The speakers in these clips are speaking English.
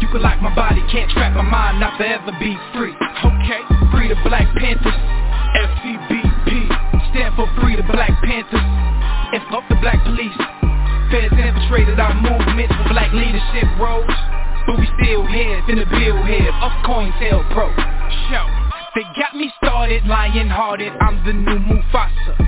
You can lock my body, can't trap my mind, not forever be free. Okay, free the Black Panthers, FCBP, stand for Free the Black Panthers, and fuck the black police. Feds infiltrated our movement for black leadership roles, but we still here, in the bill here, of COINTELPRO. Show, they got me started, lion-hearted, I'm the new Mufasa.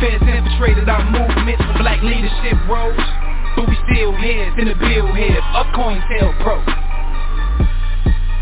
Feds infiltrated our movements for black leadership roles But we still here, in the bill here. Up coin tail COINTELPRO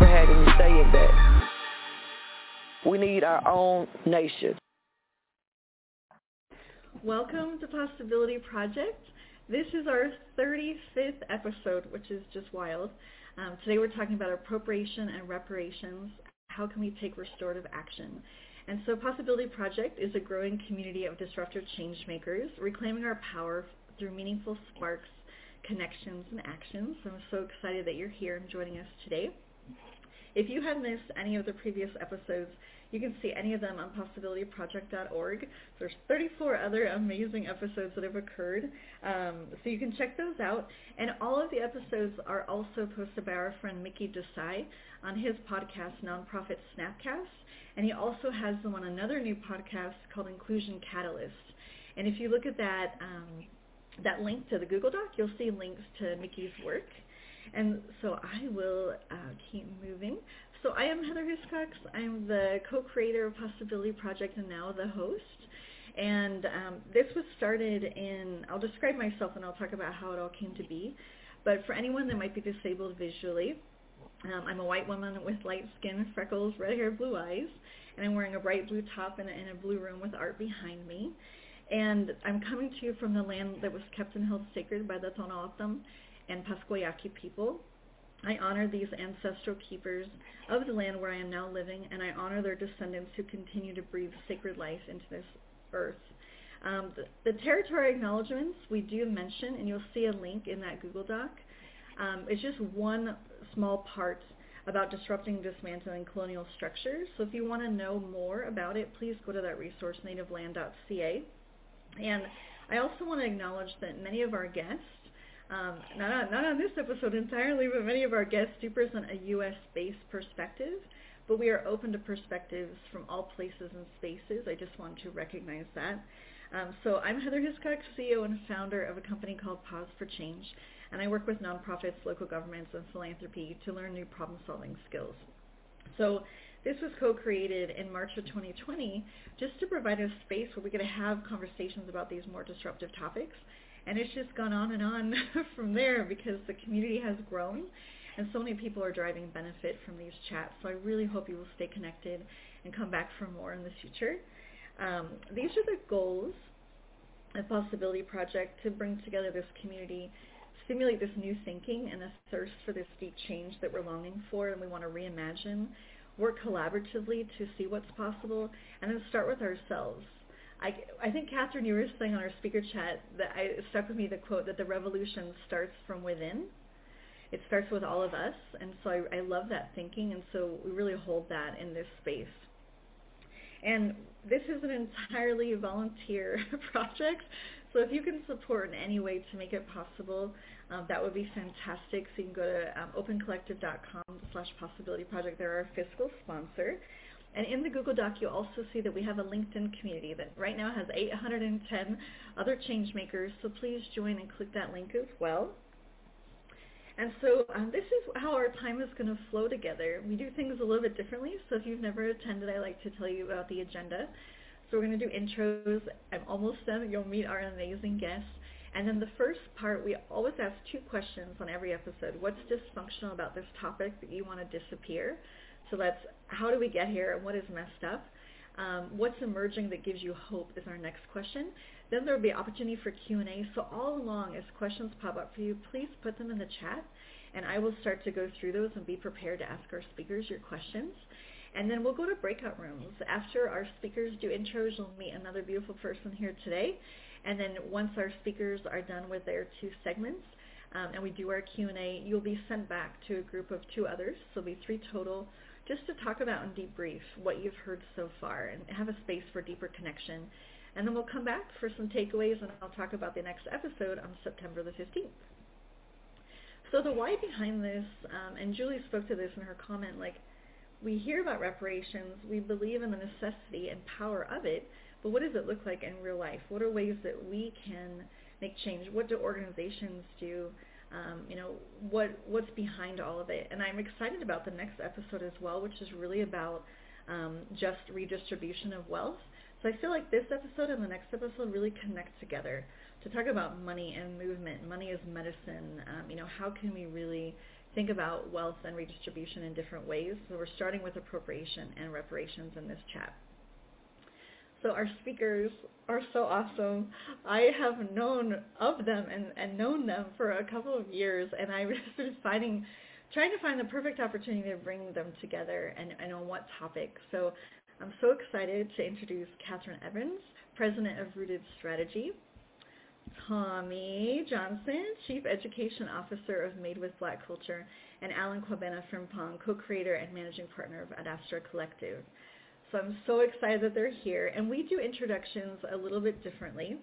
never had any say in that. We need our own nation. Welcome to Possibility Project. This is our 35th episode, which is just wild. Um, today we're talking about appropriation and reparations. How can we take restorative action? And so Possibility Project is a growing community of disruptive change makers, reclaiming our power through meaningful sparks connections and actions. So I'm so excited that you're here and joining us today. If you have missed any of the previous episodes, you can see any of them on possibilityproject.org. There's 34 other amazing episodes that have occurred, um, so you can check those out. And all of the episodes are also posted by our friend Mickey Desai on his podcast, Nonprofit Snapcast. And he also has them on another new podcast called Inclusion Catalyst. And if you look at that um, that link to the Google Doc, you'll see links to Mickey's work. And so I will uh, keep moving. So I am Heather Hiscox. I'm the co-creator of Possibility Project and now the host. And um, this was started in, I'll describe myself and I'll talk about how it all came to be. But for anyone that might be disabled visually, Um, I'm a white woman with light skin, freckles, red hair, blue eyes, and I'm wearing a bright blue top in a, in a blue room with art behind me. And I'm coming to you from the land that was kept and held sacred by the Tohono O'odham and Pascua Yaqui people. I honor these ancestral keepers of the land where I am now living, and I honor their descendants who continue to breathe sacred life into this earth. Um, the, the, territory acknowledgments we do mention, and you'll see a link in that Google Doc. Um, it's just one small part about disrupting, dismantling colonial structures. So if you want to know more about it, please go to that resource, nativeland.ca. And I also want to acknowledge that many of our guests um, not, on, not on this episode entirely, but many of our guests do present a U.S.-based perspective, but we are open to perspectives from all places and spaces. I just want to recognize that. Um, so I'm Heather Hiscox, CEO and founder of a company called Pause for Change, and I work with nonprofits, local governments, and philanthropy to learn new problem-solving skills. So this was co-created in March of 2020 just to provide a space where we could have conversations about these more disruptive topics and it's just gone on and on from there because the community has grown and so many people are driving benefit from these chats. So I really hope you will stay connected and come back for more in the future. Um, these are the goals of Possibility Project to bring together this community, stimulate this new thinking and a thirst for this deep change that we're longing for and we want to reimagine, work collaboratively to see what's possible, and then start with ourselves. I, I think Catherine, you were saying on our speaker chat that I, stuck with me the quote that the revolution starts from within. It starts with all of us, and so I, I love that thinking, and so we really hold that in this space. And this is an entirely volunteer project, so if you can support in any way to make it possible, um, that would be fantastic. So you can go to um, opencollective.com slash possibility project. They're our fiscal sponsor. And in the Google Doc, you'll also see that we have a LinkedIn community that right now has 810 other change makers. So please join and click that link as well. And so um, this is how our time is going to flow together. We do things a little bit differently. So if you've never attended, I like to tell you about the agenda. So we're going to do intros. I'm almost done. You'll meet our amazing guests. And then the first part, we always ask two questions on every episode. What's dysfunctional about this topic that you want to disappear? So that's how do we get here and what is messed up? Um, what's emerging that gives you hope is our next question. Then there will be opportunity for Q&A. So all along, as questions pop up for you, please put them in the chat, and I will start to go through those and be prepared to ask our speakers your questions. And then we'll go to breakout rooms. After our speakers do intros, you'll meet another beautiful person here today. And then once our speakers are done with their two segments, um, and we do our Q&A, you'll be sent back to a group of two others. So there'll be three total just to talk about and debrief what you've heard so far and have a space for deeper connection. And then we'll come back for some takeaways and I'll talk about the next episode on September the 15th. So the why behind this, um, and Julie spoke to this in her comment, like we hear about reparations, we believe in the necessity and power of it, but what does it look like in real life? What are ways that we can make change? What do organizations do? um, you know, what what's behind all of it. And I'm excited about the next episode as well, which is really about um, just redistribution of wealth. So I feel like this episode and the next episode really connect together to talk about money and movement. Money is medicine. Um, you know, how can we really think about wealth and redistribution in different ways? So we're starting with appropriation and reparations in this chat. So our speakers are so awesome. I have known of them and, and known them for a couple of years, and I've just been finding, trying to find the perfect opportunity to bring them together and, and on what topic. So I'm so excited to introduce Catherine Evans, President of Rooted Strategy, Tommy Johnson, Chief Education Officer of Made with Black Culture, and Alan Kwabena Frimpong, co-creator and managing partner of Ad Astra Collective. So I'm so excited that they're here. And we do introductions a little bit differently.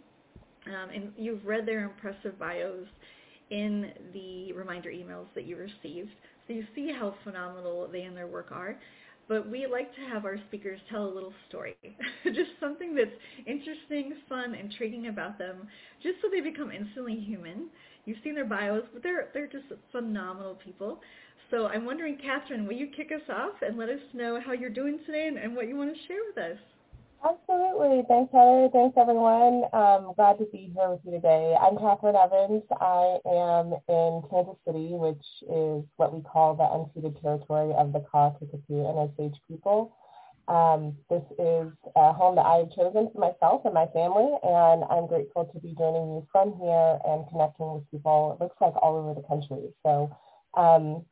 Um, and you've read their impressive bios in the reminder emails that you received. So you see how phenomenal they and their work are. But we like to have our speakers tell a little story, just something that's interesting, fun, intriguing about them, just so they become instantly human. You've seen their bios, but they're they're just phenomenal people. So I'm wondering, Catherine, will you kick us off and let us know how you're doing today and, and what you want to share with us? Absolutely. Thanks, Heather. Thanks, everyone. Um, glad to be here with you today. I'm Catherine Evans. I am in Kansas City, which is what we call the unceded territory of the Kaw, Kickapoo, and Osage people. Um, this is a home that I have chosen for myself and my family, and I'm grateful to be joining you from here and connecting with people, it looks like all over the country. So um,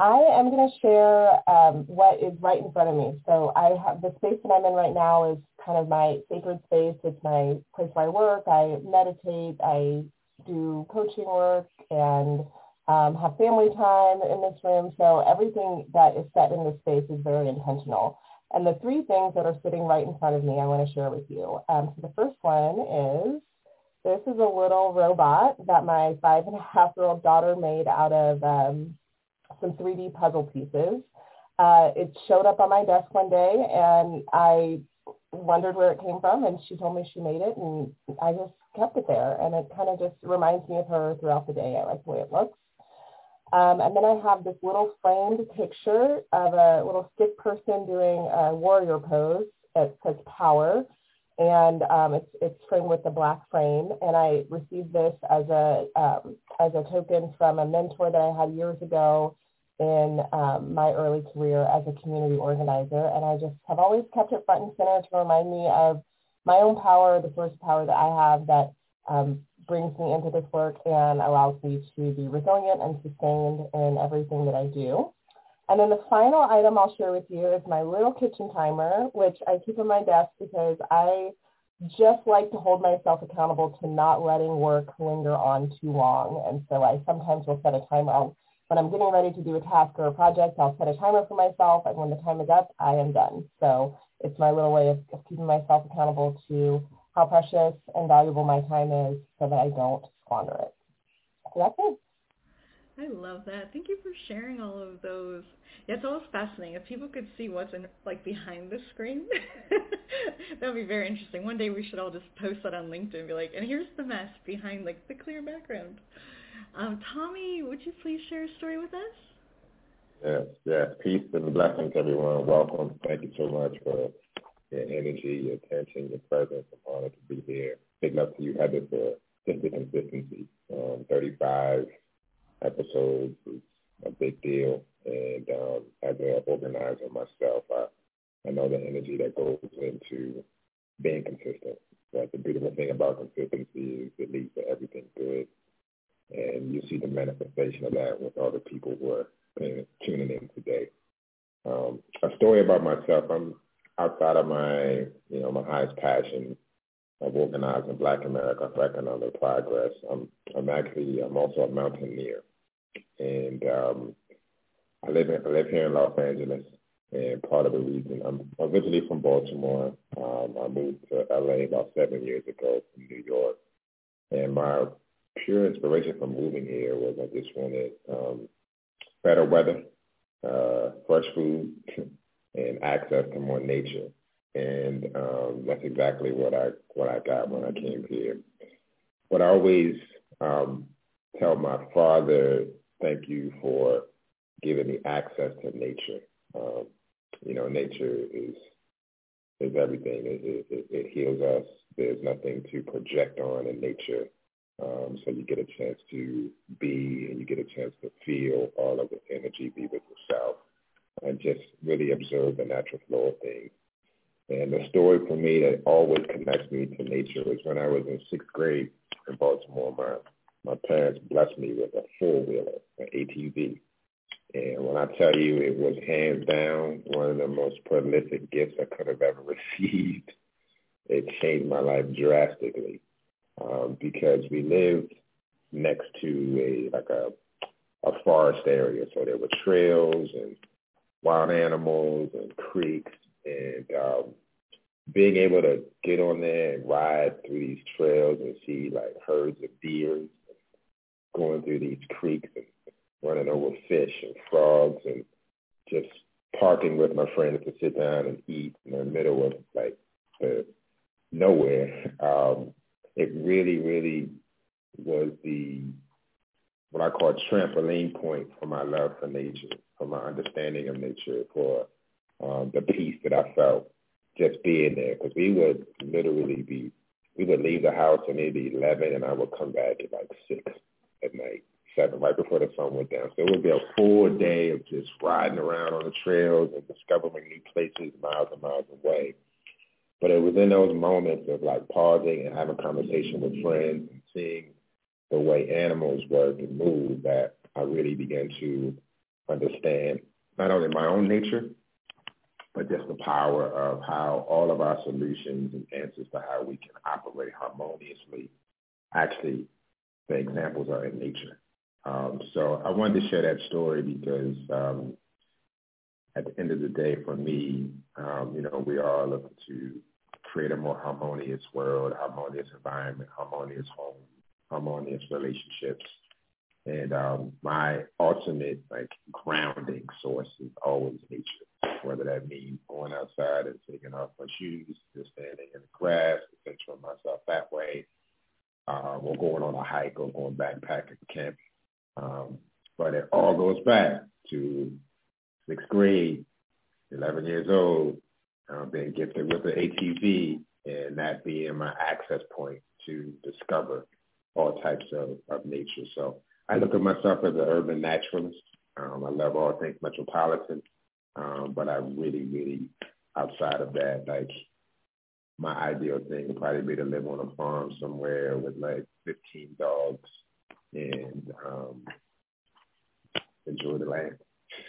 I am going to share um, what is right in front of me. So I have the space that I'm in right now is kind of my sacred space. It's my place where I work. I meditate. I do coaching work and um, have family time in this room. So everything that is set in this space is very intentional. And the three things that are sitting right in front of me, I want to share with you. Um, so the first one is this is a little robot that my five and a half year old daughter made out of um, some 3D puzzle pieces. Uh, it showed up on my desk one day, and I wondered where it came from, and she told me she made it, and I just kept it there. And it kind of just reminds me of her throughout the day. I like the way it looks. Um, and then I have this little framed picture of a little stick person doing a warrior pose. It says power, and um, it's it's framed with a black frame. And I received this as a um, as a token from a mentor that I had years ago in um, my early career as a community organizer. And I just have always kept it front and center to remind me of my own power, the source of power that I have that um, brings me into this work and allows me to be resilient and sustained in everything that I do. And then the final item I'll share with you is my little kitchen timer, which I keep on my desk because I just like to hold myself accountable to not letting work linger on too long. And so I sometimes will set a timer when I'm getting ready to do a task or a project, I'll set a timer for myself, and when the time is up, I am done. So it's my little way of, of keeping myself accountable to how precious and valuable my time is so that I don't squander it. So that's it. I love that. Thank you for sharing all of those. Yeah, it's always fascinating. If people could see what's in like behind the screen, that would be very interesting. One day we should all just post that on LinkedIn and be like, and here's the mess behind like the clear background. Um, Tommy, would you please share a story with us? Yes, yes. Peace and blessings, everyone. Welcome. Thank you so much for your energy, your attention, your presence. I'm honored to be here. Big love to you, Heather, for just the consistency. Um, 35 episodes is a big deal. And um, as an organizer myself, I, I know the energy that goes into being consistent. But the beautiful thing about consistency is it leads to everything good and you see the manifestation of that with all the people who are tuning in today. Um, a story about myself. I'm outside of my, you know, my highest passion of organizing Black America for economic progress. I'm, I'm actually, I'm also a mountaineer, and um, I live in, I live here in Los Angeles, and part of the reason I'm originally from Baltimore. Um, I moved to LA about seven years ago from New York, and my pure inspiration for moving here was I just wanted um, better weather, uh, fresh food, and access to more nature. And um, that's exactly what I what I got when I came here. But I always um, tell my father, thank you for giving me access to nature. Um, you know, nature is is everything. It, it, it heals us. There's nothing to project on in nature um, so you get a chance to be and you get a chance to feel all of the energy, be with yourself, and just really observe the natural flow of things. And the story for me that always connects me to nature is when I was in sixth grade in Baltimore. My my parents blessed me with a four wheeler, an ATV. And when I tell you it was hands down one of the most prolific gifts I could have ever received, it changed my life drastically um, because we lived next to a like a a forest area, so there were trails and wild animals and creeks, and um, being able to get on there and ride through these trails and see like herds of deer going through these creeks and running over fish and frogs and just parking with my friends to sit down and eat in the middle of like the nowhere. Um, it really, really was the what I call a trampoline point for my love for nature, for my understanding of nature, for um, the peace that I felt just being there. Because we would literally be we would leave the house at maybe eleven and I would come back at like six at night, seven, right before the sun went down. So it would be a full day of just riding around on the trails and discovering new places miles and miles away. But it was in those moments of like pausing and having conversation with friends and seeing the way animals work and move that I really began to understand not only my own nature, but just the power of how all of our solutions and answers to how we can operate harmoniously. Actually, the examples are in nature. Um, so I wanted to share that story because um, at the end of the day, for me, um, you know, we are looking to create a more harmonious world, harmonious environment, harmonious home, harmonious relationships. And um, my ultimate like grounding source is always nature, whether that means going outside and taking off my shoes, just standing in the grass, centering myself that way, um, or going on a hike or going backpacking camp. Um, but it all goes back to sixth grade, 11 years old, uh, being gifted with an ATV and that being my access point to discover all types of, of nature. So I look at myself as an urban naturalist. Um, I love all things metropolitan, um, but I really, really, outside of that, like my ideal thing would probably be to live on a farm somewhere with like 15 dogs and um, enjoy the land.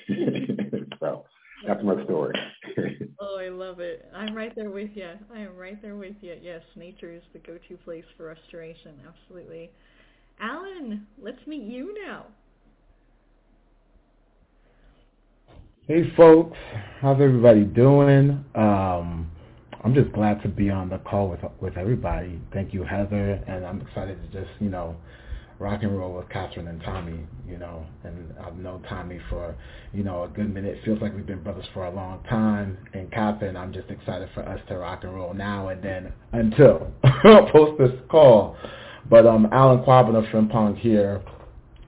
so that's my story. oh, I love it. I'm right there with you. I am right there with you. Yes, nature is the go-to place for restoration. Absolutely. Alan, let's meet you now. Hey, folks. How's everybody doing? Um, I'm just glad to be on the call with with everybody. Thank you, Heather, and I'm excited to just you know rock and roll with Catherine and Tommy, you know, and I've known Tommy for, you know, a good minute. It feels like we've been brothers for a long time. And Catherine, I'm just excited for us to rock and roll now and then until post this call. But um, Alan Kwabena Frimpong here.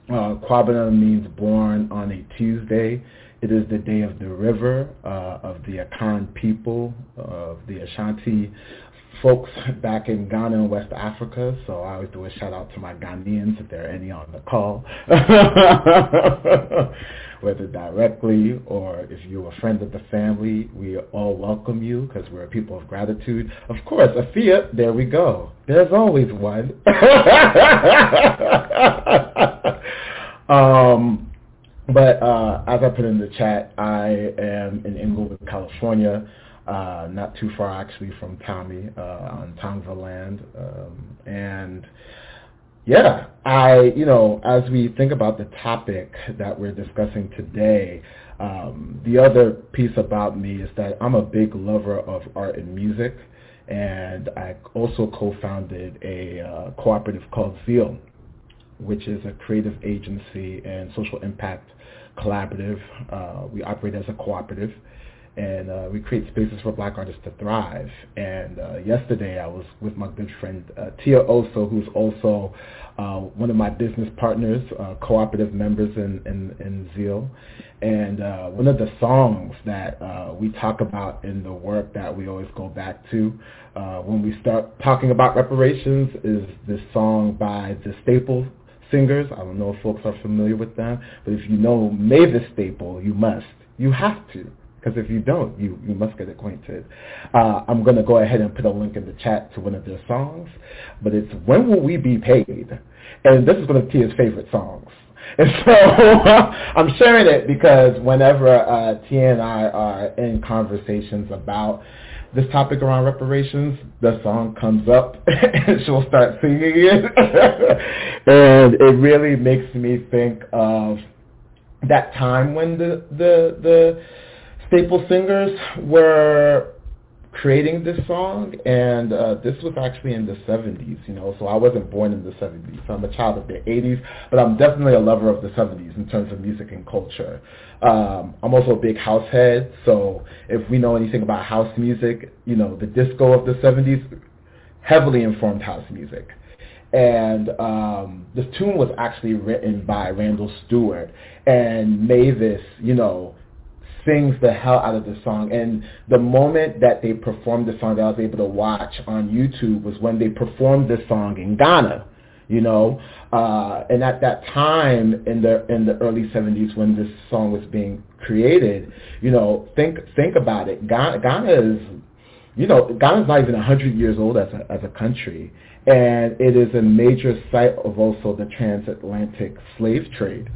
Uh, means born on a Tuesday. It is the day of the river, uh, of the Akan people, of the Ashanti folks back in Ghana and West Africa, so I always do a shout out to my Ghanaians if there are any on the call, whether directly or if you're a friend of the family, we all welcome you because we're a people of gratitude. Of course, Afia, there we go. There's always one. um, but uh, as I put in the chat, I am in Inglewood, California uh, not too far actually from Tommy uh, on Tongva land. Um, and yeah, I, you know, as we think about the topic that we're discussing today, um, the other piece about me is that I'm a big lover of art and music, and I also co-founded a uh, cooperative called Zeal, which is a creative agency and social impact collaborative. Uh, we operate as a cooperative and uh, we create spaces for black artists to thrive. And uh, yesterday I was with my good friend uh, Tia Oso, who's also uh, one of my business partners, uh, cooperative members in, in, in Zeal. And uh, one of the songs that uh, we talk about in the work that we always go back to uh, when we start talking about reparations is this song by the Staples Singers. I don't know if folks are familiar with them, but if you know Mavis Staple, you must. You have to because if you don't, you, you must get acquainted. Uh, I'm going to go ahead and put a link in the chat to one of their songs, but it's When Will We Be Paid? And this is one of Tia's favorite songs. And so I'm sharing it because whenever uh, Tia and I are in conversations about this topic around reparations, the song comes up and she'll start singing it. and it really makes me think of that time when the, the, the Staple Singers were creating this song, and uh, this was actually in the 70s, you know, so I wasn't born in the 70s. So I'm a child of the 80s, but I'm definitely a lover of the 70s in terms of music and culture. Um, I'm also a big house head, so if we know anything about house music, you know, the disco of the 70s heavily informed house music. And um, the tune was actually written by Randall Stewart, and Mavis, you know, sings the hell out of the song. And the moment that they performed the song that I was able to watch on YouTube was when they performed the song in Ghana. You know, uh, and at that time in the in the early 70s when this song was being created, you know, think think about it. Ghana, Ghana is, you know, Ghana's not even 100 years old as a as a country, and it is a major site of also the transatlantic slave trade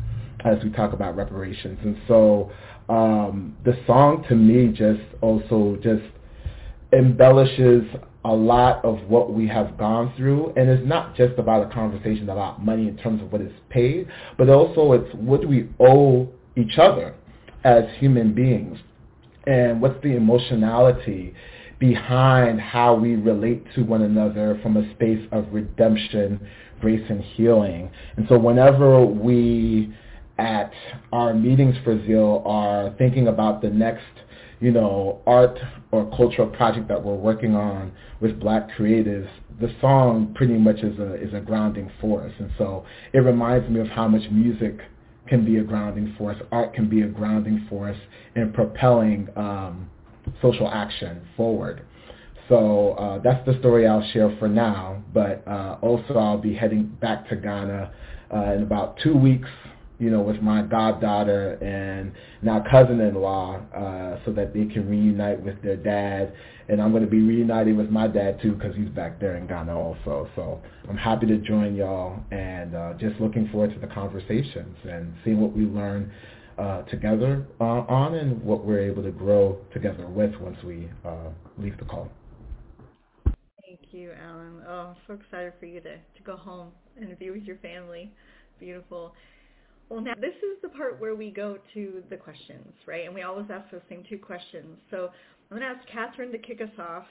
as we talk about reparations. And so um, the song to me just also just embellishes a lot of what we have gone through. And it's not just about a conversation about money in terms of what is paid but also it's what we owe each other as human beings. And what's the emotionality behind how we relate to one another from a space of redemption grace and healing. And so whenever we at our meetings for Zeal are thinking about the next, you know, art or cultural project that we're working on with black creatives, the song pretty much is a is a grounding force. And so it reminds me of how much music can be a grounding force, art can be a grounding force in propelling um, social action forward. So uh, that's the story I'll share for now. But uh, also I'll be heading back to Ghana uh, in about two weeks you know, with my goddaughter and now cousin-in-law, uh, so that they can reunite with their dad. And I'm going to be reuniting with my dad too, because he's back there in Ghana also. So I'm happy to join y'all, and uh, just looking forward to the conversations and seeing what we learn uh, together uh, on, and what we're able to grow together with once we uh, leave the call. Thank you, Alan. Oh, I'm so excited for you to, to go home and be with your family. Beautiful. Well, now this is the part where we go to the questions, right? And we always ask those same two questions. So I'm going to ask Catherine to kick us off.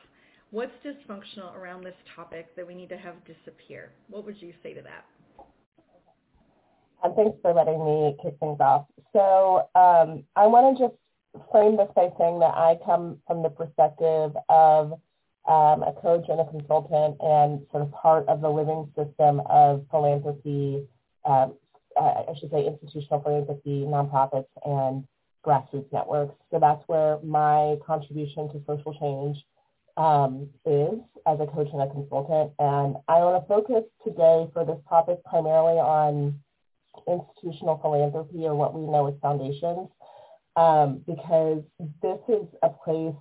What's dysfunctional around this topic that we need to have disappear? What would you say to that? And thanks for letting me kick things off. So um, I want to just frame this by saying that I come from the perspective of um, a coach and a consultant and sort of part of the living system of philanthropy, um, uh, I should say institutional philanthropy, nonprofits, and grassroots networks. So that's where my contribution to social change um, is as a coach and a consultant. And I want to focus today for this topic primarily on institutional philanthropy or what we know as foundations, um, because this is a place,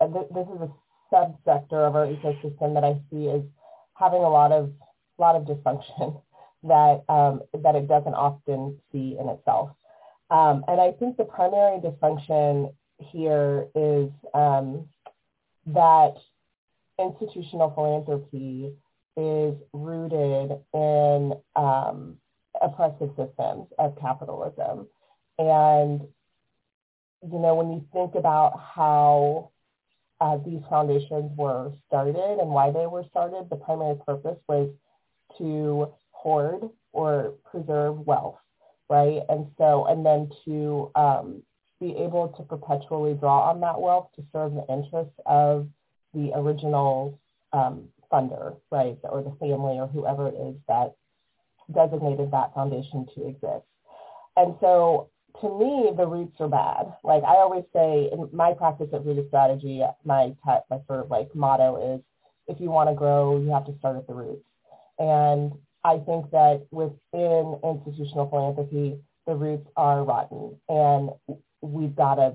uh, this is a subsector of our ecosystem that I see as having a lot of lot of dysfunction that um, that it doesn't often see in itself. Um, and I think the primary dysfunction here is um, that institutional philanthropy is rooted in um, oppressive systems of capitalism. And, you know, when you think about how uh, these foundations were started and why they were started, the primary purpose was to hoard or preserve wealth, right? And so, and then to um, be able to perpetually draw on that wealth to serve the interests of the original um, funder, right, or the family or whoever it is that designated that foundation to exist. And so to me, the roots are bad. Like I always say in my practice at Rooted Strategy, my, my sort of like motto is, if you want to grow, you have to start at the roots. And I think that within institutional philanthropy, the roots are rotten, and we've got to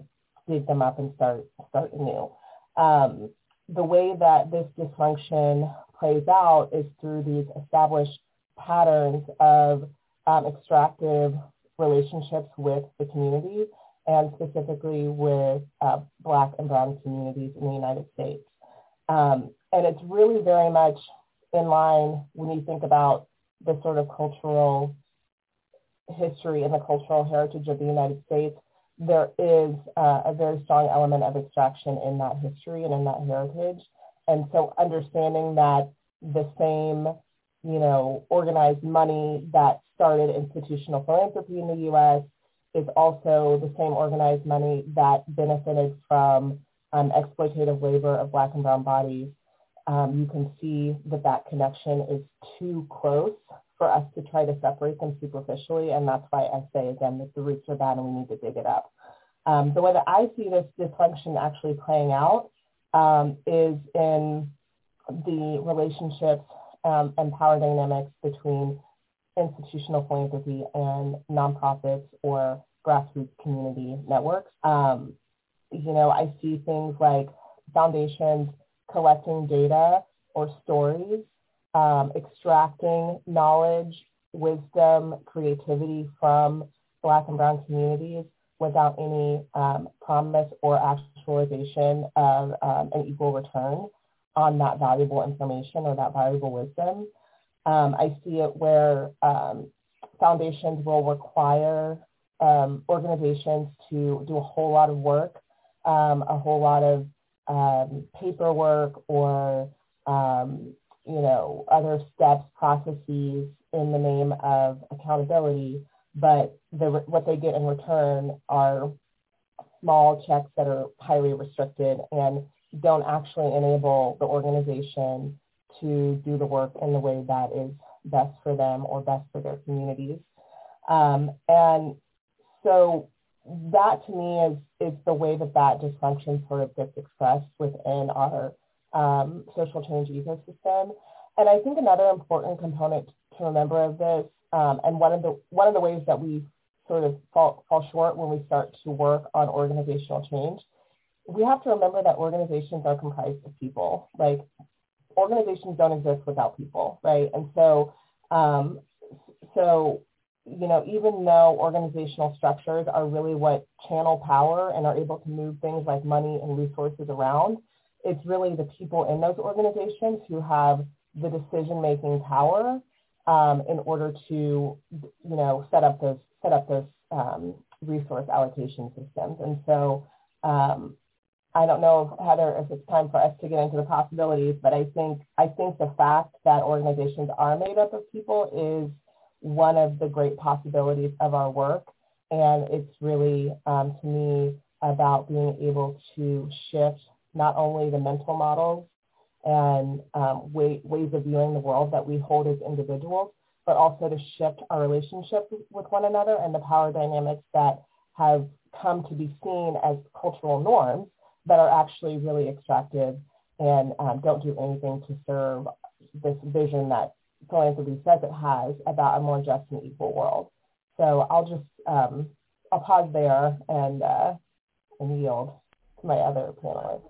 dig them up and start start anew. Um, the way that this dysfunction plays out is through these established patterns of um, extractive relationships with the community and specifically with uh, black and brown communities in the United States. Um, and it's really very much in line when you think about the sort of cultural history and the cultural heritage of the United States, there is uh, a very strong element of extraction in that history and in that heritage. And so understanding that the same, you know, organized money that started institutional philanthropy in the U.S. is also the same organized money that benefited from um, exploitative labor of black and brown bodies um, you can see that that connection is too close for us to try to separate them superficially. And that's why I say, again, that the roots are bad and we need to dig it up. Um, the way that I see this dysfunction actually playing out um, is in the relationships um, and power dynamics between institutional philanthropy and nonprofits or grassroots community networks. Um, you know, I see things like foundations collecting data or stories, um, extracting knowledge, wisdom, creativity from Black and Brown communities without any um, promise or actualization of um, an equal return on that valuable information or that valuable wisdom. Um, I see it where um, foundations will require um, organizations to do a whole lot of work, a whole lot of um, paperwork or, um, you know, other steps, processes in the name of accountability, but the, what they get in return are small checks that are highly restricted and don't actually enable the organization to do the work in the way that is best for them or best for their communities. Um, and so that to me is, is the way that that dysfunction sort of gets expressed within our um, social change ecosystem. And I think another important component to remember of this, um, and one of the one of the ways that we sort of fall, fall short when we start to work on organizational change, we have to remember that organizations are comprised of people. Like organizations don't exist without people, right? And so, um, so you know, even though organizational structures are really what channel power and are able to move things like money and resources around, it's really the people in those organizations who have the decision-making power um, in order to, you know, set up those set up those um, resource allocation systems. And so, um, I don't know, Heather, if it's time for us to get into the possibilities, but I think I think the fact that organizations are made up of people is one of the great possibilities of our work. And it's really, um, to me, about being able to shift not only the mental models and um, way, ways of viewing the world that we hold as individuals, but also to shift our relationship with one another and the power dynamics that have come to be seen as cultural norms that are actually really extractive and um, don't do anything to serve this vision that philanthropy says it has about a more just and equal world. So I'll just um, I'll pause there and uh, and yield to my other panelists.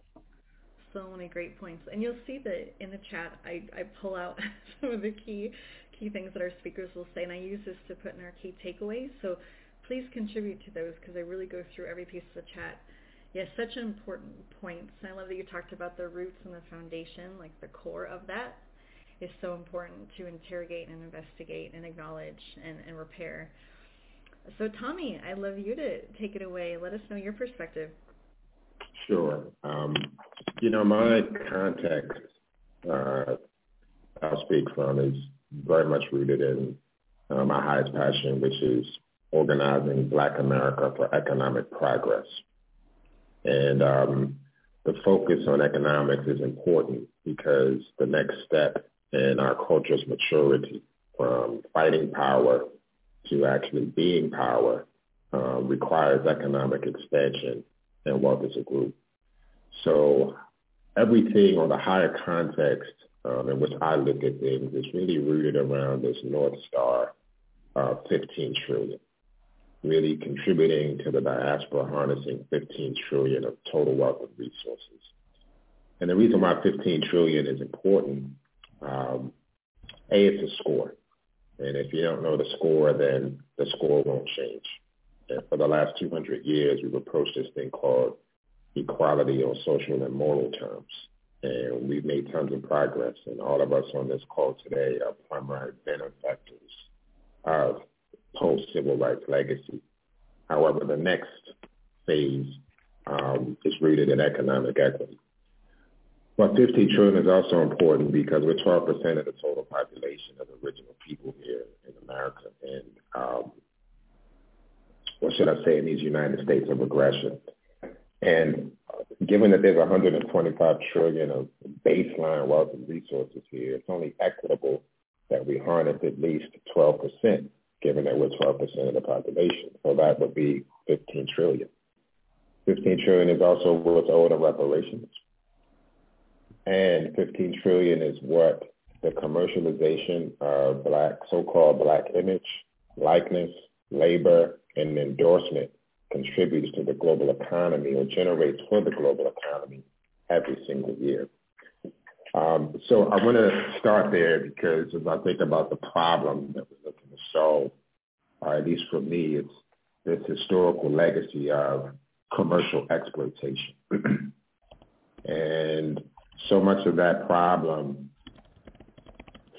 So many great points, and you'll see that in the chat. I, I pull out some of the key key things that our speakers will say, and I use this to put in our key takeaways. So please contribute to those because I really go through every piece of the chat. Yes, such an important point. And I love that you talked about the roots and the foundation, like the core of that is so important to interrogate and investigate and acknowledge and, and repair. So Tommy, I'd love you to take it away. Let us know your perspective. Sure. Um, you know, my context uh, I'll speak from is very much rooted in uh, my highest passion, which is organizing Black America for economic progress. And um, the focus on economics is important because the next step and our culture's maturity from fighting power to actually being power um, requires economic expansion and wealth as a group. So everything on the higher context um, in which I look at things is really rooted around this North Star of 15 trillion, really contributing to the diaspora harnessing 15 trillion of total wealth of resources. And the reason why 15 trillion is important um, a, it's a score. And if you don't know the score, then the score won't change. And for the last 200 years, we've approached this thing called equality on social and moral terms. And we've made tons of progress. And all of us on this call today are primary benefactors of post-civil rights legacy. However, the next phase um, is rooted in economic equity. Well, 15 trillion is also important because we're 12% of the total population of original people here in America. And um, what should I say in these United States of aggression? And given that there's 125 trillion of baseline wealth and resources here, it's only equitable that we harness at least 12%, given that we're 12% of the population. So that would be 15 trillion. 15 trillion is also what's owed in reparations. And 15 trillion is what the commercialization of black, so-called black image, likeness, labor, and endorsement contributes to the global economy or generates for the global economy every single year. Um, so I want to start there because as I think about the problem that we're looking to solve, or at least for me, it's this historical legacy of commercial exploitation. and so much of that problem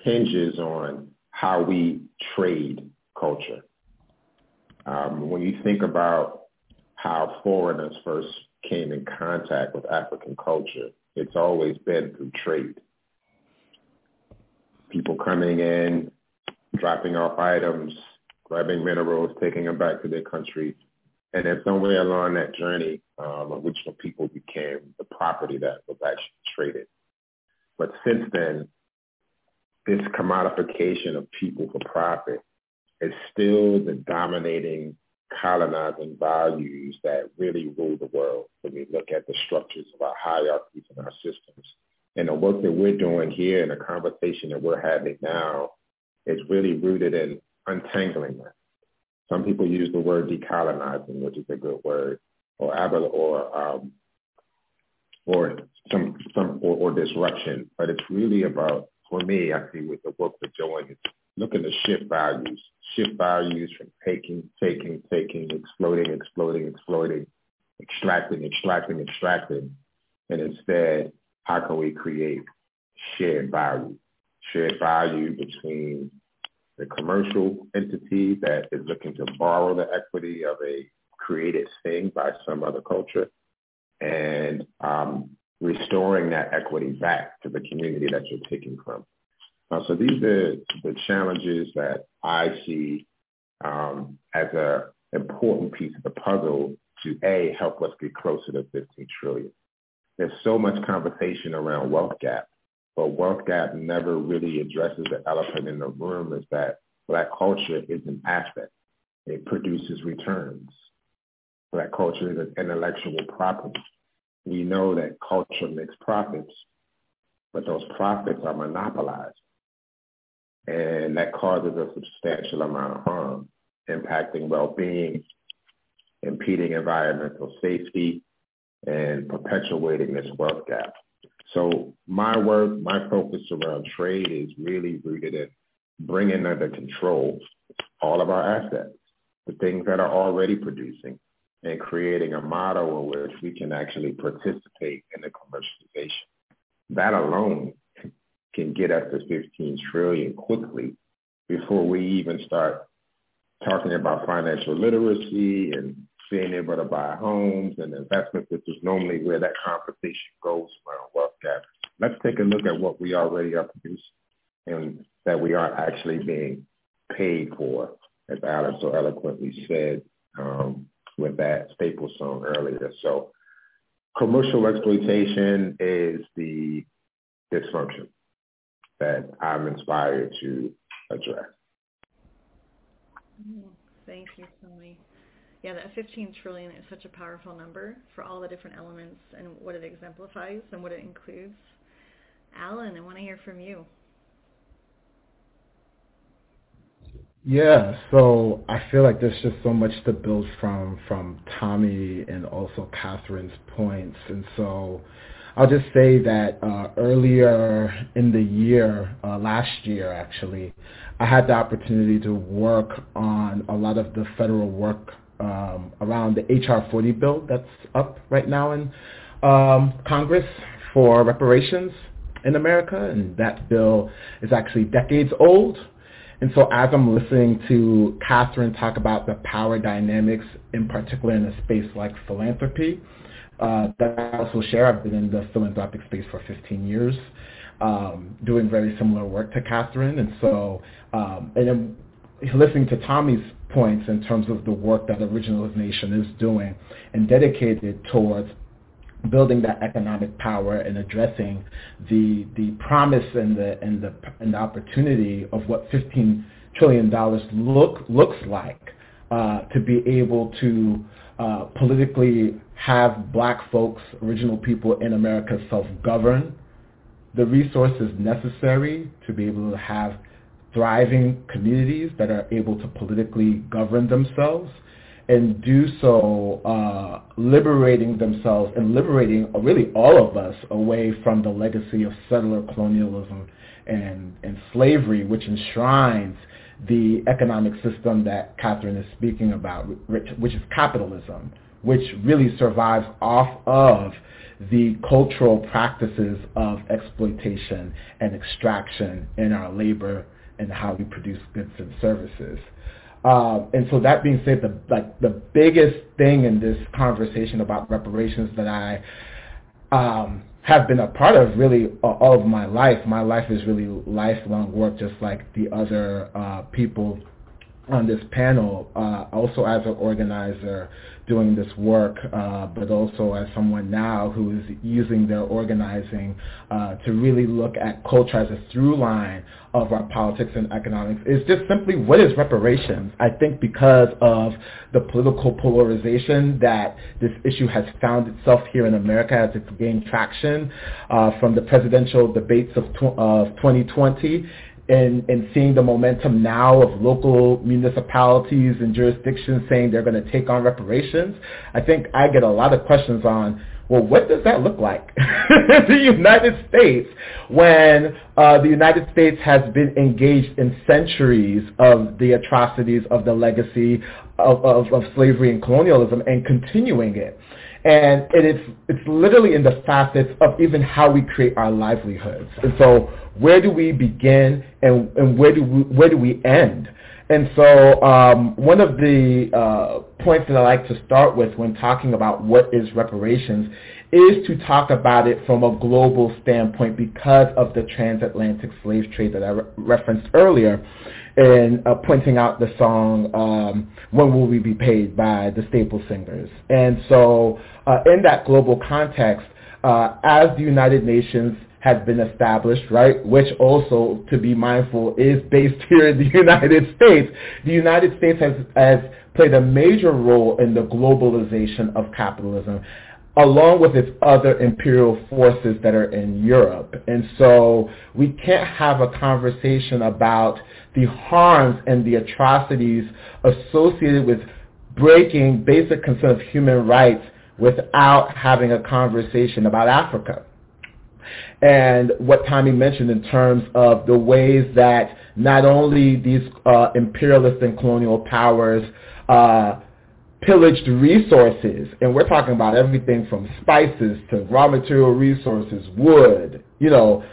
hinges on how we trade culture. Um, when you think about how foreigners first came in contact with African culture, it's always been through trade. People coming in, dropping off items, grabbing minerals, taking them back to their country. And then somewhere along that journey, um, original people became the property that was actually traded. But since then, this commodification of people for profit is still the dominating colonizing values that really rule the world when we look at the structures of our hierarchies and our systems. And the work that we're doing here and the conversation that we're having now is really rooted in untangling that. Some people use the word decolonizing, which is a good word, or or um, or some some or, or disruption, but it's really about for me. I see with the work we're doing is looking to shift values, shift values from taking, taking, taking, exploding, exploding, exploding, extracting, extracting, extracting, and instead, how can we create shared value? Shared value between the commercial entity that is looking to borrow the equity of a created thing by some other culture and um, restoring that equity back to the community that you're taking from. Uh, so these are the challenges that I see um, as an important piece of the puzzle to A, help us get closer to 15 trillion. There's so much conversation around wealth gap, but wealth gap never really addresses the elephant in the room is that black culture is an asset. It produces returns. Black culture is an intellectual property. We know that culture makes profits, but those profits are monopolized and that causes a substantial amount of harm, impacting well-being, impeding environmental safety, and perpetuating this wealth gap. So my work, my focus around trade is really rooted in bringing under control all of our assets, the things that are already producing, and creating a model in which we can actually participate in the commercialization. That alone can get us to 15 trillion quickly before we even start talking about financial literacy and being able to buy homes and investments, which is normally where that conversation goes around wealth gap. Let's take a look at what we already are producing and that we aren't actually being paid for, as Alan so eloquently said um, with that Staple song earlier. So commercial exploitation is the dysfunction that I'm inspired to address. Thank you, Tony. Yeah, that 15 trillion is such a powerful number for all the different elements and what it exemplifies and what it includes. Alan, I want to hear from you. Yeah, so I feel like there's just so much to build from from Tommy and also Catherine's points, and so I'll just say that uh, earlier in the year, uh, last year actually, I had the opportunity to work on a lot of the federal work um, around the HR 40 bill that's up right now in um, Congress for reparations in America, and that bill is actually decades old. And so as I'm listening to Catherine talk about the power dynamics, in particular in a space like philanthropy, uh, that I also share. I've been in the philanthropic space for 15 years, um, doing very similar work to Catherine. And so, um, and then listening to Tommy's points in terms of the work that Originalist Nation is doing and dedicated towards building that economic power and addressing the the promise and the and the and the opportunity of what 15 trillion dollars look looks like uh, to be able to uh, politically have black folks, original people in America self-govern the resources necessary to be able to have thriving communities that are able to politically govern themselves and do so uh, liberating themselves and liberating really all of us away from the legacy of settler colonialism and, and slavery, which enshrines the economic system that Catherine is speaking about, which is capitalism, which really survives off of the cultural practices of exploitation and extraction in our labor and how we produce goods and services. Uh, and so that being said, the like the biggest thing in this conversation about reparations that I um, have been a part of really all of my life. My life is really lifelong work, just like the other uh, people on this panel, uh, also as an organizer doing this work, uh, but also as someone now who is using their organizing uh, to really look at culture as a through line of our politics and economics is just simply what is reparations. I think because of the political polarization that this issue has found itself here in America as it's gained traction uh, from the presidential debates of, tw- of 2020 and, and seeing the momentum now of local municipalities and jurisdictions saying they're going to take on reparations, I think I get a lot of questions on, well, what does that look like in the United States when uh, the United States has been engaged in centuries of the atrocities of the legacy of, of, of slavery and colonialism and continuing it? And it is, it's literally in the facets of even how we create our livelihoods. And so where do we begin and, and where, do we, where do we end? And so um, one of the uh, points that I like to start with when talking about what is reparations is to talk about it from a global standpoint because of the transatlantic slave trade that I re- referenced earlier in uh, pointing out the song um, When Will We Be Paid by the Staple Singers. And so uh, in that global context, uh, as the United Nations has been established, right, which also, to be mindful, is based here in the United States, the United States has, has played a major role in the globalization of capitalism along with its other imperial forces that are in Europe. And so we can't have a conversation about the harms and the atrocities associated with breaking basic concerns of human rights without having a conversation about Africa. And what Tommy mentioned in terms of the ways that not only these uh, imperialist and colonial powers uh, pillaged resources, and we're talking about everything from spices to raw material resources, wood, you know,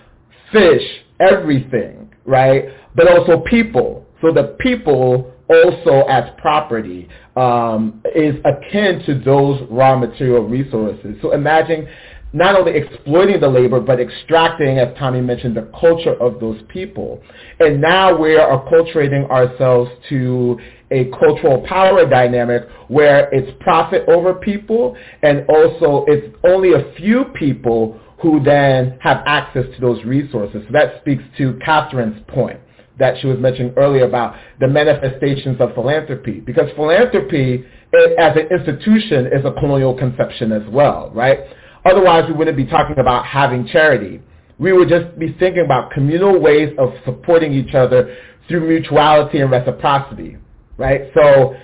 fish, everything, right? But also people. So the people also as property um, is akin to those raw material resources. So imagine not only exploiting the labor, but extracting, as Tommy mentioned, the culture of those people. And now we are acculturating ourselves to a cultural power dynamic where it's profit over people and also it's only a few people who then have access to those resources. So that speaks to Catherine's point that she was mentioning earlier about the manifestations of philanthropy. Because philanthropy as an institution is a colonial conception as well, right? Otherwise, we wouldn't be talking about having charity. We would just be thinking about communal ways of supporting each other through mutuality and reciprocity right? So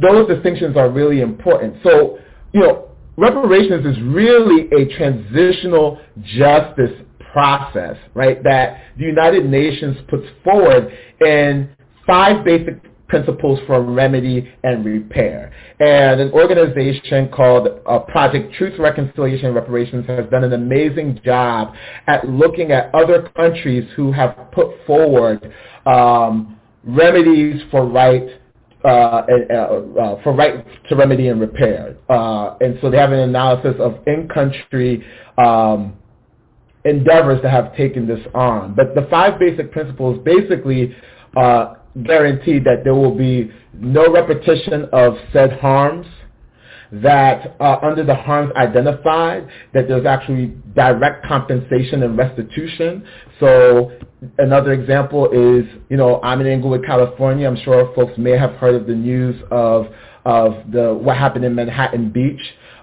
those distinctions are really important. So, you know, reparations is really a transitional justice process, right, that the United Nations puts forward in five basic principles for remedy and repair. And an organization called uh, Project Truth, Reconciliation, and Reparations has done an amazing job at looking at other countries who have put forward um, remedies for right uh, uh, uh, for right to remedy and repair. Uh, and so they have an analysis of in-country um, endeavors that have taken this on. But the five basic principles basically uh, guarantee that there will be no repetition of said harms, that uh, under the harms identified, that there's actually direct compensation and restitution. So another example is, you know, I'm in Inglewood, California. I'm sure folks may have heard of the news of of the what happened in Manhattan Beach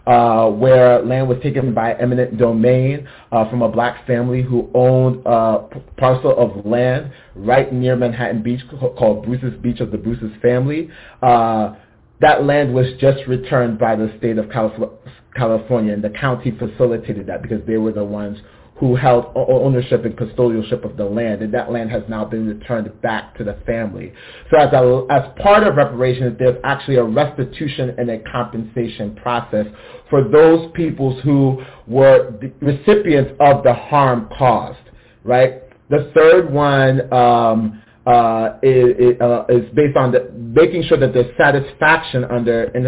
uh, where land was taken by eminent domain uh, from a black family who owned a parcel of land right near Manhattan Beach called Bruce's Beach of the Bruce's family. Uh, that land was just returned by the state of California, and the county facilitated that because they were the ones who held ownership and custodialship of the land, and that land has now been returned back to the family. So as, a, as part of reparations, there's actually a restitution and a compensation process for those peoples who were recipients of the harm caused, right? The third one um, uh, is, uh, is, based on the, making sure that there's satisfaction under in,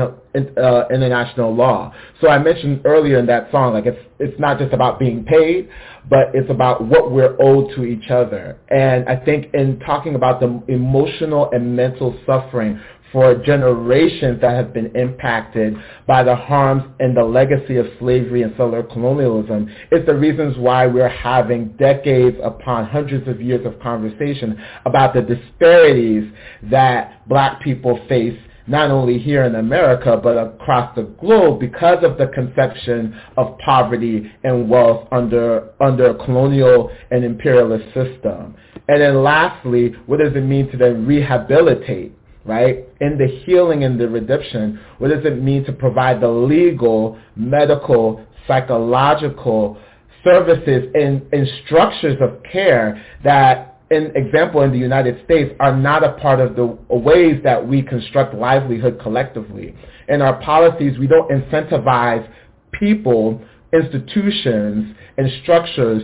uh, international law. So I mentioned earlier in that song, like it's it's not just about being paid, but it's about what we're owed to each other. And I think in talking about the emotional and mental suffering for generations that have been impacted by the harms and the legacy of slavery and settler colonialism. It's the reasons why we're having decades upon hundreds of years of conversation about the disparities that black people face not only here in America, but across the globe because of the conception of poverty and wealth under, under a colonial and imperialist system. And then lastly, what does it mean to then rehabilitate right? In the healing and the redemption, what does it mean to provide the legal, medical, psychological services and, and structures of care that in example in the United States are not a part of the ways that we construct livelihood collectively. In our policies, we don't incentivize people, institutions, and structures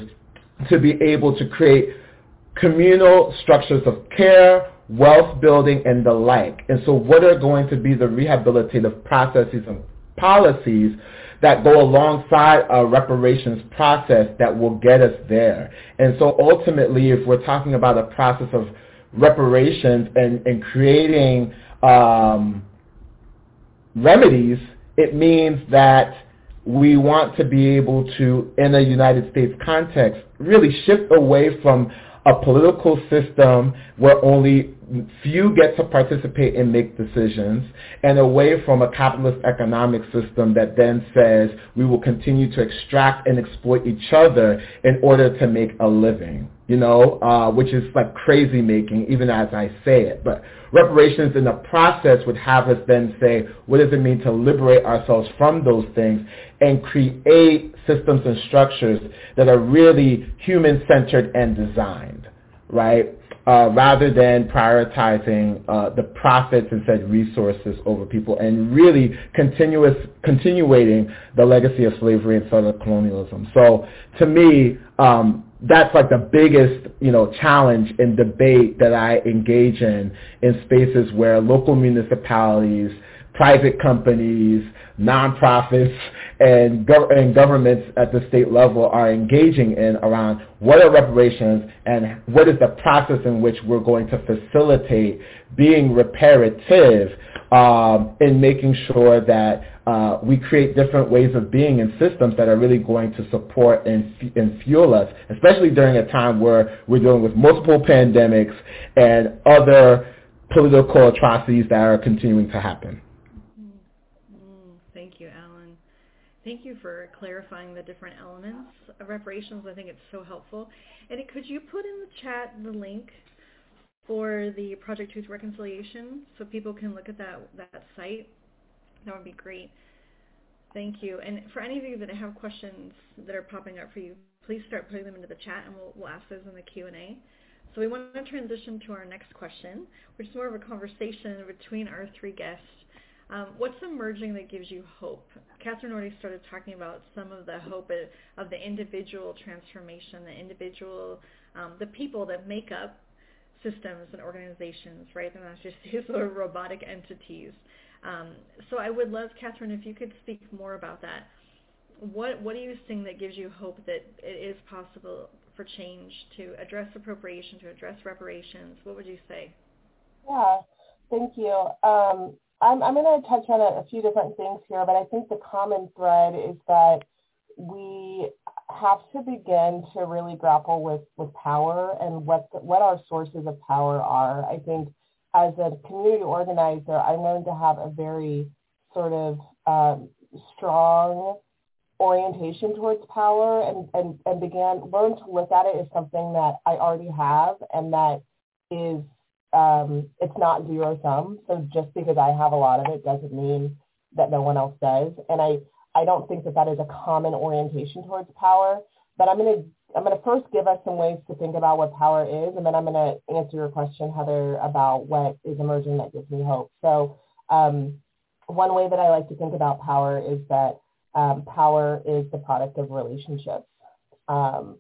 to be able to create communal structures of care, wealth building, and the like. And so what are going to be the rehabilitative processes and policies that go alongside a reparations process that will get us there? And so ultimately, if we're talking about a process of reparations and, and creating um, remedies, it means that we want to be able to, in a United States context, really shift away from a political system where only few get to participate and make decisions and away from a capitalist economic system that then says we will continue to extract and exploit each other in order to make a living, you know, uh, which is like crazy making even as I say it. But reparations in the process would have us then say, what does it mean to liberate ourselves from those things and create systems and structures that are really human-centered and designed, right? Uh, rather than prioritizing uh, the profits and said resources over people and really continuous continuating the legacy of slavery and southern colonialism. So to me, um, that's like the biggest, you know, challenge and debate that I engage in in spaces where local municipalities, private companies, nonprofits, and, gov- and governments at the state level are engaging in around what are reparations and what is the process in which we're going to facilitate being reparative um, in making sure that uh, we create different ways of being and systems that are really going to support and, f- and fuel us, especially during a time where we're dealing with multiple pandemics and other political atrocities that are continuing to happen. Thank you for clarifying the different elements of reparations. I think it's so helpful. And could you put in the chat the link for the Project Truth Reconciliation so people can look at that that site? That would be great. Thank you. And for any of you that have questions that are popping up for you, please start putting them into the chat and we'll, we'll ask those in the Q&A. So we want to transition to our next question, which is more of a conversation between our three guests um, what's emerging that gives you hope? Catherine already started talking about some of the hope of the individual transformation, the individual, um, the people that make up systems and organizations, right? They're not just these of robotic entities. Um, so I would love, Catherine, if you could speak more about that. What what are you seeing that gives you hope that it is possible for change to address appropriation, to address reparations? What would you say? Yeah, thank you. Um, I'm, I'm going to touch on a, a few different things here, but I think the common thread is that we have to begin to really grapple with, with power and what the, what our sources of power are. I think as a community organizer, I learned to have a very sort of um, strong orientation towards power and, and, and began learn to look at it as something that I already have and that is um, it's not zero sum. So just because I have a lot of it doesn't mean that no one else does. And I, I don't think that that is a common orientation towards power. But I'm going to I'm going to first give us some ways to think about what power is, and then I'm going to answer your question, Heather, about what is emerging that gives me hope. So um, one way that I like to think about power is that um, power is the product of relationships. Um,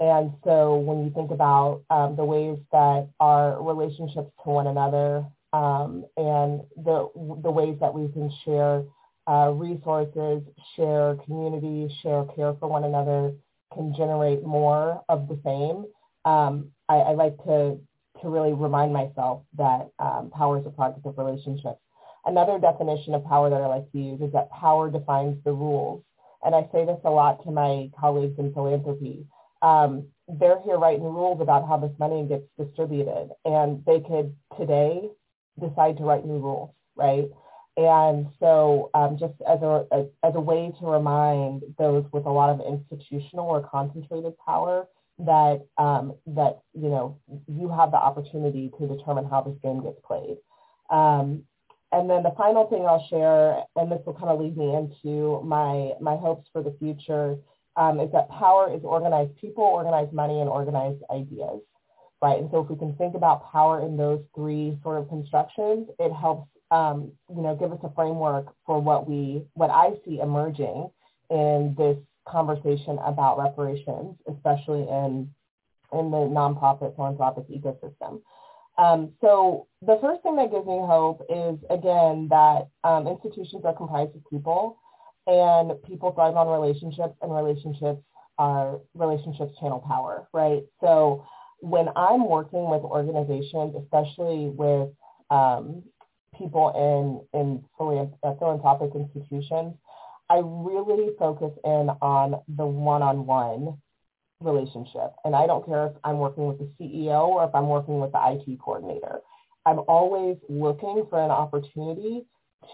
and so when you think about um, the ways that our relationships to one another um, and the, the ways that we can share uh, resources, share community, share care for one another can generate more of the same, um, I, I, like to, to really remind myself that um, power is a product of relationships. Another definition of power that I like to use is that power defines the rules. And I say this a lot to my colleagues in philanthropy. Um, they're here writing rules about how this money gets distributed. And they could today decide to write new rules, right? And so um, just as a, a, as a way to remind those with a lot of institutional or concentrated power that um, that you know you have the opportunity to determine how this game gets played. Um, and then the final thing I'll share, and this will kind of lead me into my my hopes for the future, um, is that power is organized people, organized money, and organized ideas, right? And so if we can think about power in those three sort of constructions, it helps um, you know give us a framework for what we what I see emerging in this conversation about reparations, especially in in the nonprofit philanthropic ecosystem. Um, so the first thing that gives me hope is, again, that um, institutions are comprised of people and people thrive on relationships and relationships are relationships channel power, right? So when I'm working with organizations, especially with um, people in, in philanthropic institutions, I really focus in on the one-on-one relationship. And I don't care if I'm working with the CEO or if I'm working with the IT coordinator. I'm always looking for an opportunity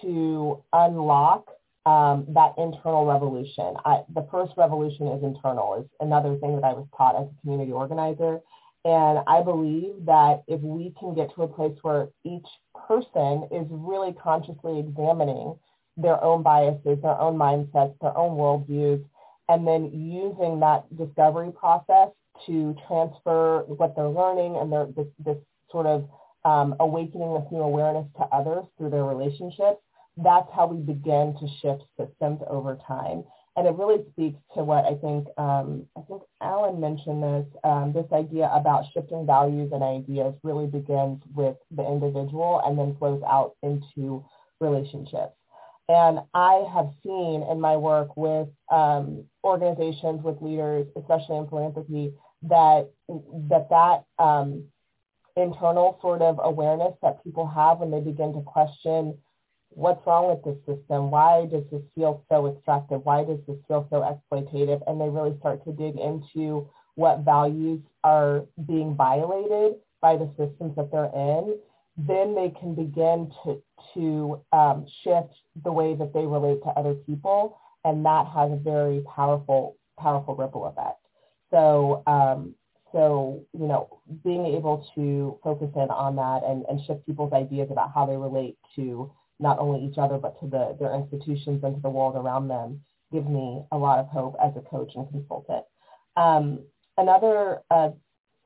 to unlock um, that internal revolution. I, the first revolution is internal, is another thing that I was taught as a community organizer. And I believe that if we can get to a place where each person is really consciously examining their own biases, their own mindsets, their own worldviews, and then using that discovery process to transfer what they're learning and their, this, this sort of um, awakening this new awareness to others through their relationships, that's how we begin to shift systems over time. And it really speaks to what I think, um, I think Alan mentioned this, um, this idea about shifting values and ideas really begins with the individual and then flows out into relationships. And I have seen in my work with um, organizations, with leaders, especially in philanthropy, that that that um, internal sort of awareness that people have when they begin to question what's wrong with this system? Why does this feel so extractive? Why does this feel so exploitative? And they really start to dig into what values are being violated by the systems that they're in then they can begin to to um, shift the way that they relate to other people, and that has a very powerful powerful ripple effect. So um, so you know being able to focus in on that and, and shift people's ideas about how they relate to not only each other but to the, their institutions and to the world around them gives me a lot of hope as a coach and consultant. Um, another uh,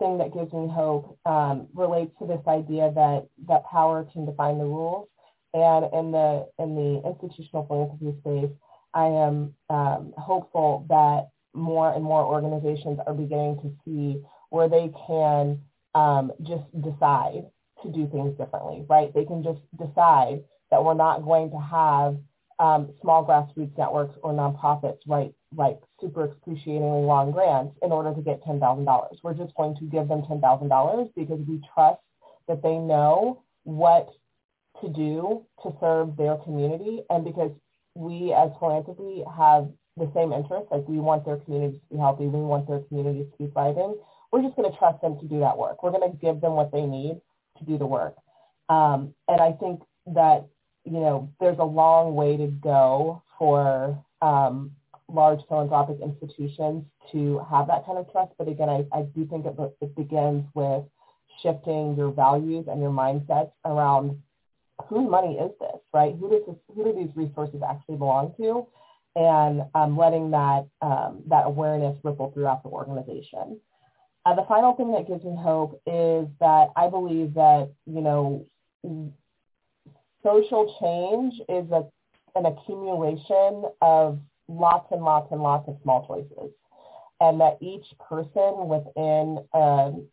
thing that gives me hope um, relates to this idea that that power can define the rules. And in the in the institutional philanthropy space, I am um, hopeful that more and more organizations are beginning to see where they can um, just decide to do things differently, right? They can just decide that we're not going to have um, small grassroots networks or nonprofits write like super excruciatingly long grants in order to get $10,000. We're just going to give them $10,000 because we trust that they know what to do to serve their community and because we as philanthropy have the same interests, like we want their communities to be healthy, we want their communities to be thriving, we're just going to trust them to do that work. We're going to give them what they need to do the work. Um, and I think that you know, there's a long way to go for um, large philanthropic institutions to have that kind of trust. But again, I, I do think it, it begins with shifting your values and your mindsets around whose money is this, right? Who does this, who do these resources actually belong to? And um, letting that um, that awareness ripple throughout the organization. Uh, the final thing that gives me hope is that I believe that you know social change is a, an accumulation of lots and lots and lots of small choices, and that each person within um,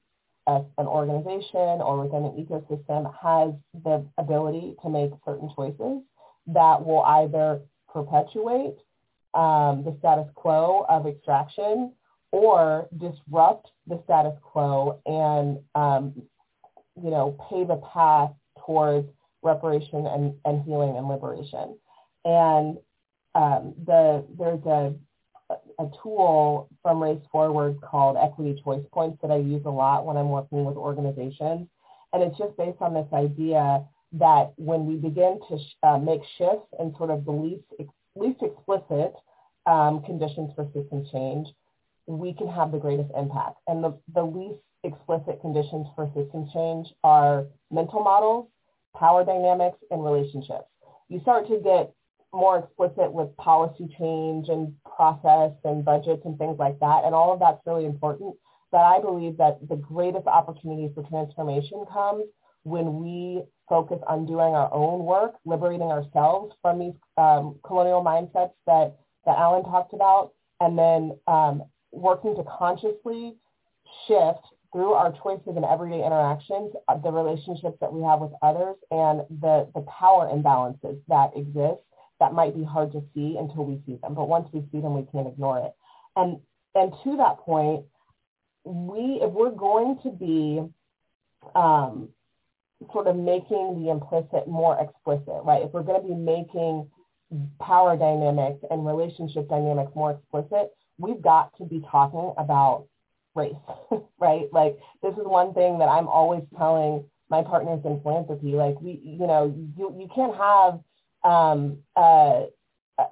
a, an organization or within an ecosystem has the ability to make certain choices that will either perpetuate um, the status quo of extraction or disrupt the status quo and um, you know pave a path towards reparation and, and healing and liberation. And um, the there's a a tool from Race Forward called Equity Choice Points that I use a lot when I'm working with organizations. And it's just based on this idea that when we begin to sh- uh, make shifts in sort of the least, ex- least explicit um, conditions for system change, we can have the greatest impact. And the, the least explicit conditions for system change are mental models, power dynamics, and relationships. You start to get more explicit with policy change and process and budgets and things like that. And all of that's really important. But I believe that the greatest opportunity for transformation comes when we focus on doing our own work, liberating ourselves from these um, colonial mindsets that, that Alan talked about, and then um, working to consciously shift through our choices and everyday interactions, uh, the relationships that we have with others and the, the power imbalances that exist that might be hard to see until we see them. But once we see them, we can't ignore it. And and to that point, we if we're going to be um, sort of making the implicit more explicit, right? If we're going to be making power dynamics and relationship dynamics more explicit, we've got to be talking about race, right? Like this is one thing that I'm always telling my partners in philanthropy. Like we, you know, you you can't have um, a,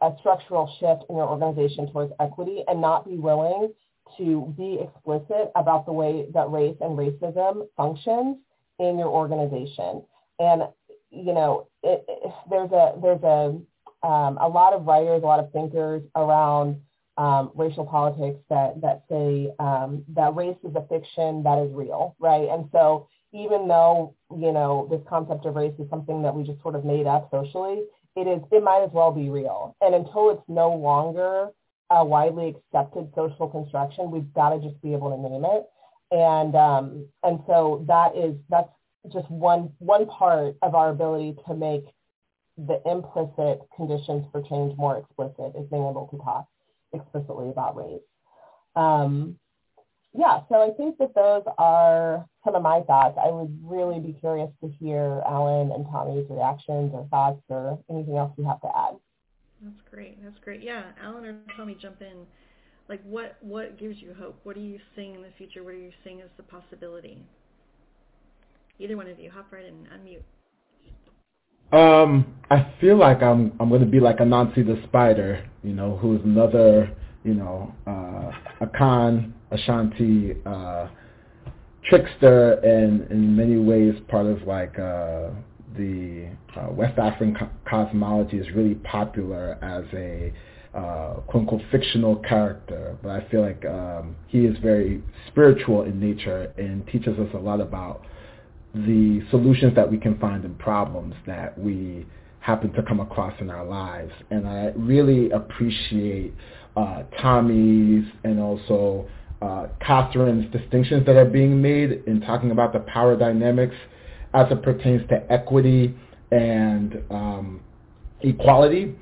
a structural shift in your organization towards equity and not be willing to be explicit about the way that race and racism functions in your organization. And you know, it, it, there's a there's a um, a lot of writers, a lot of thinkers around um, racial politics that that say um, that race is a fiction that is real, right? And so even though you know this concept of race is something that we just sort of made up socially, it is it might as well be real. And until it's no longer a widely accepted social construction, we've got to just be able to name it. And um, and so that is that's just one one part of our ability to make the implicit conditions for change more explicit is being able to talk explicitly about race. Um, yeah, so I think that those are some of my thoughts. I would really be curious to hear Alan and Tommy's reactions or thoughts or anything else you have to add. That's great. That's great. Yeah, Alan or Tommy, jump in. Like, what what gives you hope? What are you seeing in the future? What are you seeing as the possibility? Either one of you, hop right in, and unmute. Um, I feel like I'm I'm going to be like Anansi the spider, you know, who's another, you know, uh, Akan Ashanti uh, trickster and in many ways part of like uh, the uh, West African co- cosmology is really popular as a uh, quote unquote fictional character, but I feel like um, he is very spiritual in nature and teaches us a lot about the solutions that we can find in problems that we happen to come across in our lives. And I really appreciate uh, Tommy's and also uh, Catherine's distinctions that are being made in talking about the power dynamics as it pertains to equity and um, equality,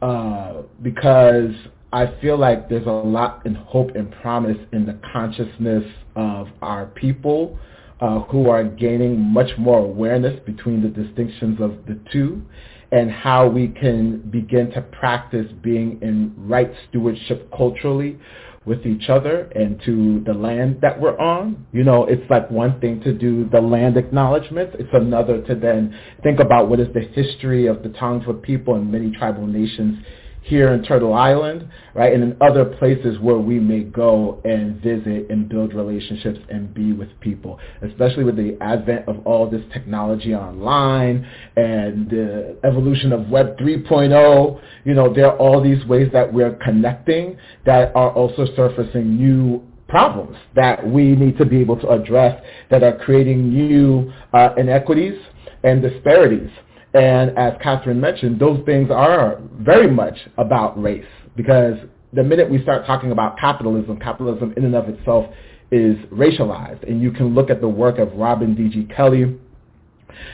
uh, because I feel like there's a lot in hope and promise in the consciousness of our people uh, who are gaining much more awareness between the distinctions of the two and how we can begin to practice being in right stewardship culturally with each other and to the land that we're on. You know, it's like one thing to do the land acknowledgments. It's another to then think about what is the history of the Tongva people and many tribal nations here in Turtle Island, right, and in other places where we may go and visit and build relationships and be with people, especially with the advent of all this technology online and the evolution of Web 3.0. You know, there are all these ways that we're connecting that are also surfacing new problems that we need to be able to address that are creating new uh, inequities and disparities and as Catherine mentioned, those things are very much about race because the minute we start talking about capitalism, capitalism in and of itself is racialized. And you can look at the work of Robin D.G. Kelley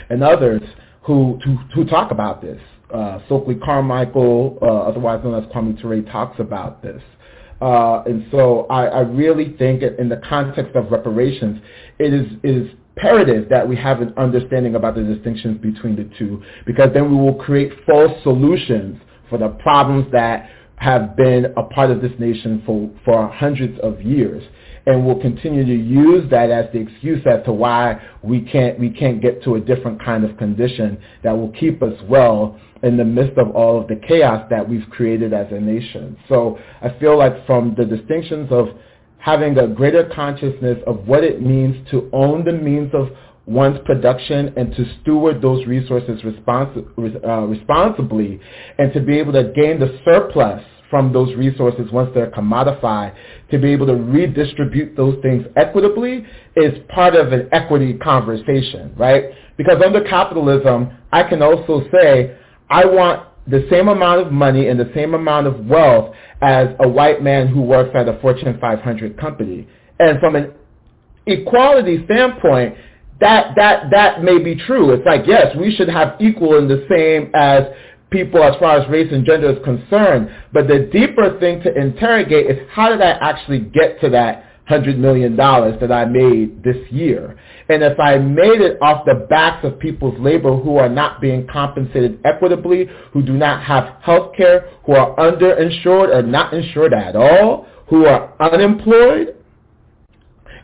and others who, who, who talk about this. Uh, Carmichael, uh, otherwise known as Kwame Ture, talks about this. Uh, and so I, I really think in the context of reparations, it is, it is imperative that we have an understanding about the distinctions between the two because then we will create false solutions for the problems that have been a part of this nation for, for hundreds of years and we'll continue to use that as the excuse as to why we can't we can't get to a different kind of condition that will keep us well in the midst of all of the chaos that we've created as a nation. So I feel like from the distinctions of having a greater consciousness of what it means to own the means of one's production and to steward those resources uh, responsibly and to be able to gain the surplus from those resources once they're commodified, to be able to redistribute those things equitably is part of an equity conversation, right? Because under capitalism, I can also say, I want the same amount of money and the same amount of wealth as a white man who works at a Fortune 500 company. And from an equality standpoint, that, that, that may be true. It's like, yes, we should have equal and the same as people as far as race and gender is concerned. But the deeper thing to interrogate is how did I actually get to that $100 million that I made this year? And if I made it off the backs of people's labor who are not being compensated equitably, who do not have health care, who are underinsured or not insured at all, who are unemployed,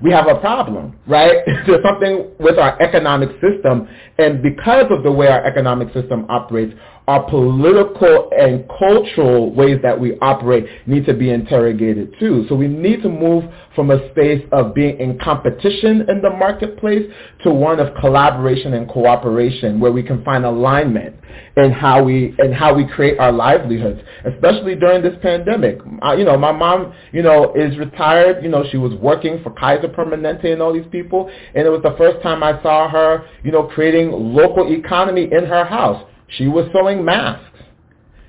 we have a problem, right? There's something with our economic system, and because of the way our economic system operates, our political and cultural ways that we operate need to be interrogated too. So we need to move from a space of being in competition in the marketplace to one of collaboration and cooperation where we can find alignment in how we and how we create our livelihoods, especially during this pandemic. I, you know, my mom, you know, is retired. You know, she was working for Kaiser Permanente and all these people, and it was the first time I saw her, you know, creating local economy in her house she was sewing masks.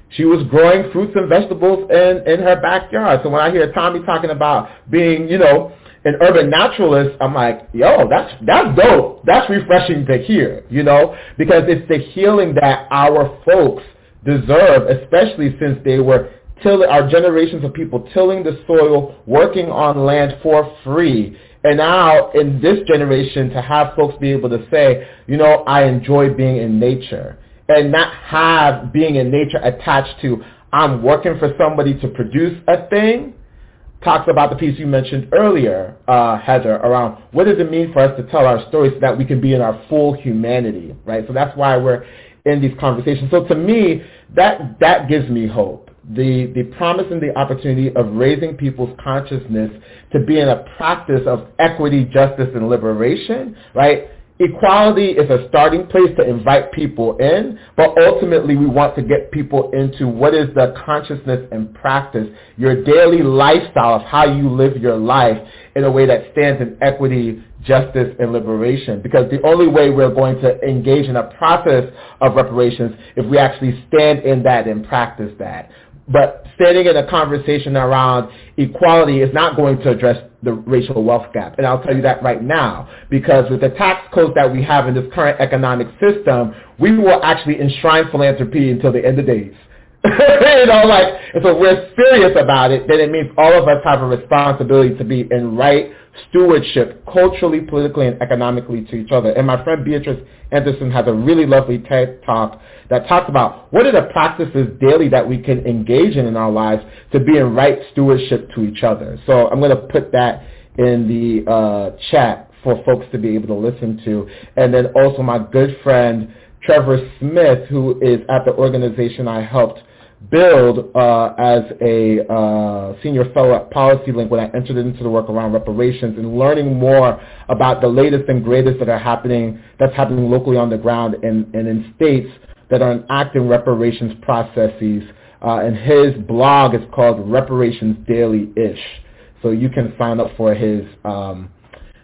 She was growing fruits and vegetables in, in her backyard. So when I hear Tommy talking about being, you know, an urban naturalist, I'm like, yo, that's that's dope. That's refreshing to hear, you know, because it's the healing that our folks deserve, especially since they were till our generations of people tilling the soil, working on land for free. And now in this generation to have folks be able to say, you know, I enjoy being in nature and not have being in nature attached to I'm working for somebody to produce a thing talks about the piece you mentioned earlier, uh, Heather, around what does it mean for us to tell our stories so that we can be in our full humanity, right? So that's why we're in these conversations. So to me, that that gives me hope. The the promise and the opportunity of raising people's consciousness to be in a practice of equity, justice, and liberation, right? Equality is a starting place to invite people in, but ultimately we want to get people into what is the consciousness and practice, your daily lifestyle of how you live your life in a way that stands in equity, justice, and liberation. Because the only way we're going to engage in a process of reparations if we actually stand in that and practice that. But standing in a conversation around equality is not going to address the racial wealth gap. And I'll tell you that right now, because with the tax codes that we have in this current economic system, we will actually enshrine philanthropy until the end of days. you know, like, and so we're serious about it, then it means all of us have a responsibility to be in right stewardship, culturally, politically, and economically to each other. And my friend Beatrice Anderson has a really lovely TED talk that talks about what are the practices daily that we can engage in in our lives to be in right stewardship to each other. So I'm going to put that in the uh, chat for folks to be able to listen to. And then also my good friend Trevor Smith, who is at the organization I helped build uh, as a uh, senior fellow at PolicyLink when I entered into the work around reparations and learning more about the latest and greatest that are happening, that's happening locally on the ground and, and in states that are enacting reparations processes. Uh, and his blog is called Reparations Daily-ish. So you can sign up for his um,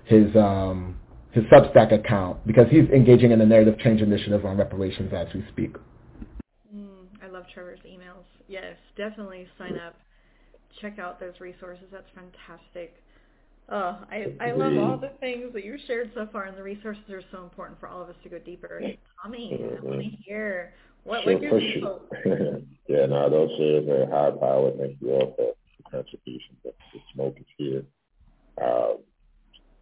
his um, his Substack account because he's engaging in the narrative change initiative on reparations as we speak. Mm, I love Trevor's emails. Yes, definitely sign up. Check out those resources. That's fantastic. Oh, I, I love all the things that you've shared so far, and the resources are so important for all of us to go deeper. Tommy, I want to hear what sure, your sure. yeah, no, those shares are high power. Thank you all for the contributions. The smoke is here. Um,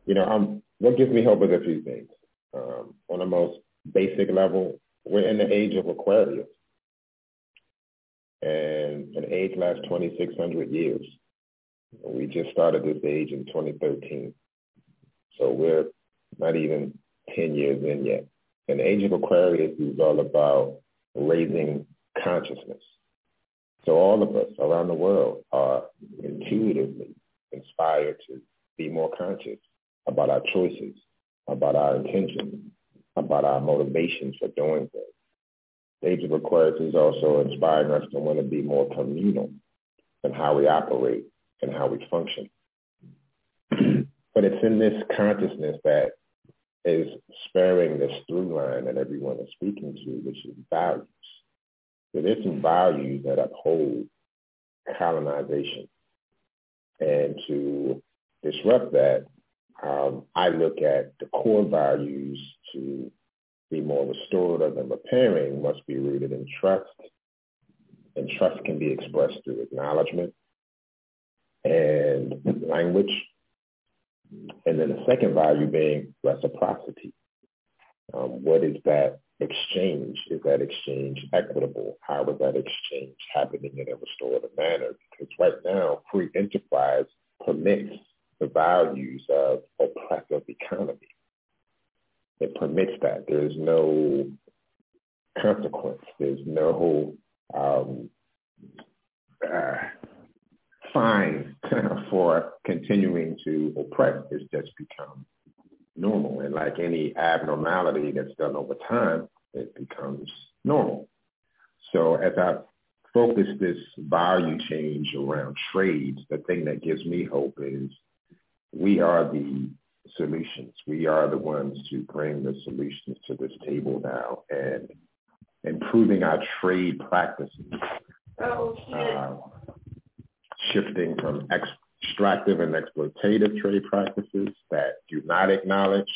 you know, I'm, what gives me hope is a few things. Um, on the most basic level, we're in the age of Aquarius. And an age lasts 2,600 years. We just started this age in 2013. So we're not even 10 years in yet. And the age of Aquarius is all about raising consciousness. So all of us around the world are intuitively inspired to be more conscious about our choices, about our intentions, about our motivations for doing things. Age of Aquarius is also inspiring us to want to be more communal in how we operate and how we function. but it's in this consciousness that is sparing this through line that everyone is speaking to, which is values. So there's some values that uphold colonization. And to disrupt that, um, I look at the core values to be more restorative and repairing must be rooted in trust. And trust can be expressed through acknowledgement and language. And then the second value being reciprocity. Um, what is that exchange? Is that exchange equitable? How is that exchange happening in a restorative manner? Because right now, free enterprise permits the values of oppressive economy. It permits that. There's no consequence. There's no um, uh, fine for continuing to oppress. It's just become normal. And like any abnormality that's done over time, it becomes normal. So as I focus this value change around trades, the thing that gives me hope is we are the solutions. We are the ones to bring the solutions to this table now and improving our trade practices. Oh, uh, shifting from extractive and exploitative trade practices that do not acknowledge,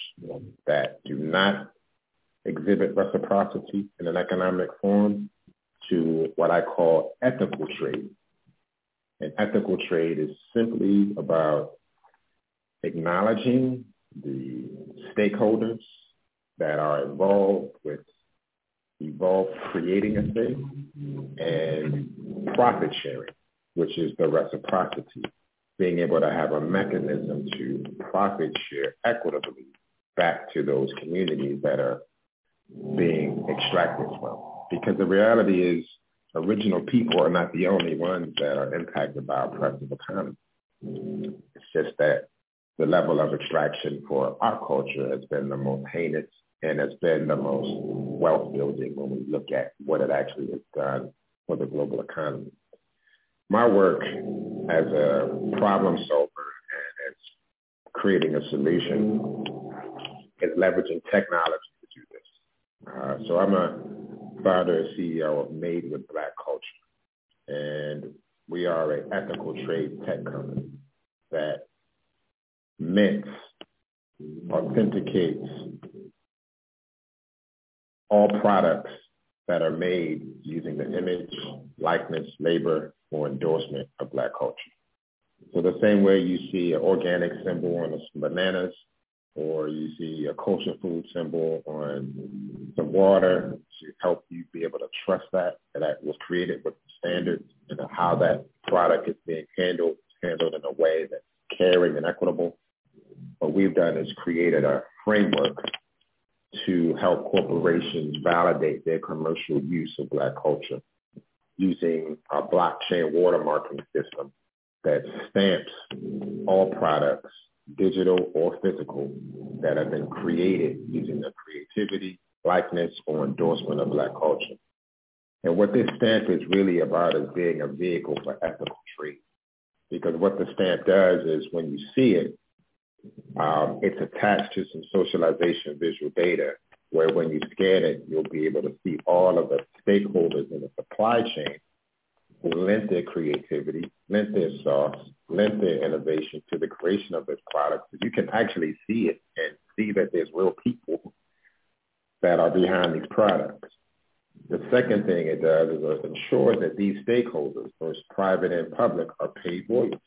that do not exhibit reciprocity in an economic form to what I call ethical trade. And ethical trade is simply about acknowledging the stakeholders that are involved with evolve creating a thing and profit sharing, which is the reciprocity, being able to have a mechanism to profit share equitably back to those communities that are being extracted from. Because the reality is original people are not the only ones that are impacted by oppressive economy. It's just that the level of extraction for our culture has been the most heinous and has been the most wealth building when we look at what it actually has done for the global economy. My work as a problem solver and as creating a solution is leveraging technology to do this. Uh, so I'm a founder and CEO of Made with Black Culture. And we are an ethical trade tech company that mints, authenticates all products that are made using the image, likeness, labor, or endorsement of black culture. So the same way you see an organic symbol on some bananas, or you see a kosher food symbol on some water to help you be able to trust that, that that was created with standards and how that product is being handled, handled in a way that's caring and equitable. What we've done is created a framework to help corporations validate their commercial use of black culture using a blockchain watermarking system that stamps all products, digital or physical, that have been created using the creativity, likeness, or endorsement of black culture. And what this stamp is really about is being a vehicle for ethical trade. Because what the stamp does is when you see it, um, it's attached to some socialization visual data where when you scan it, you'll be able to see all of the stakeholders in the supply chain who lent their creativity, lent their sauce, lent their innovation to the creation of this product. So you can actually see it and see that there's real people that are behind these products. The second thing it does is it ensures that these stakeholders, both private and public, are paid royalties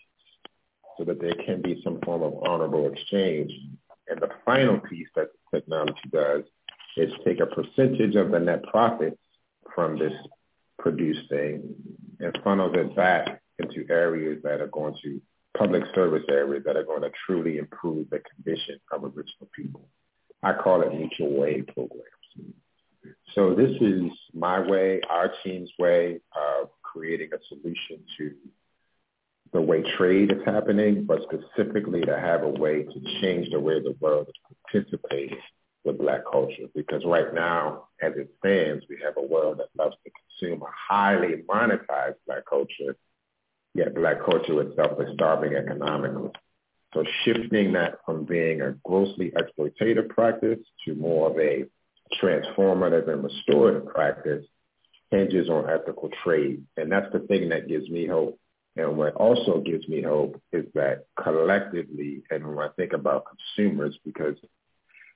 so that there can be some form of honorable exchange. And the final piece that technology does is take a percentage of the net profits from this produced thing and funnels it back into areas that are going to public service areas that are going to truly improve the condition of original people. I call it mutual aid programs. So this is my way, our team's way of creating a solution to the way trade is happening, but specifically to have a way to change the way the world is participating with black culture. Because right now, as it stands, we have a world that loves to consume a highly monetized black culture, yet black culture itself is starving economically. So shifting that from being a grossly exploitative practice to more of a transformative and restorative practice hinges on ethical trade. And that's the thing that gives me hope. And what also gives me hope is that collectively, and when I think about consumers, because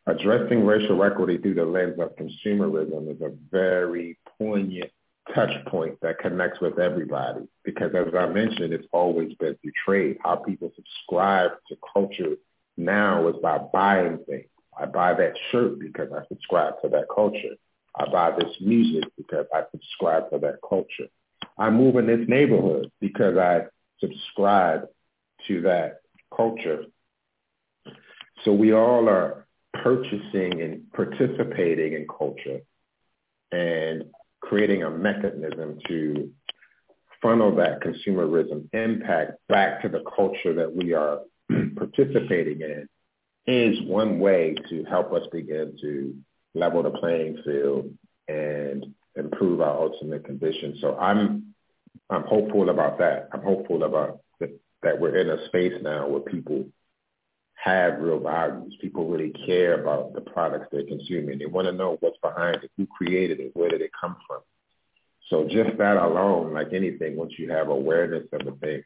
addressing racial equity through the lens of consumerism is a very poignant touch point that connects with everybody. Because as I mentioned, it's always been through trade. How people subscribe to culture now is by buying things. I buy that shirt because I subscribe to that culture. I buy this music because I subscribe to that culture. I move in this neighborhood because I subscribe to that culture. So we all are purchasing and participating in culture and creating a mechanism to funnel that consumerism impact back to the culture that we are participating in is one way to help us begin to level the playing field and improve our ultimate condition. So I'm I'm hopeful about that. I'm hopeful about that we're in a space now where people have real values. People really care about the products they're consuming. They want to know what's behind it, who created it, where did it come from. So just that alone, like anything, once you have awareness of the thing,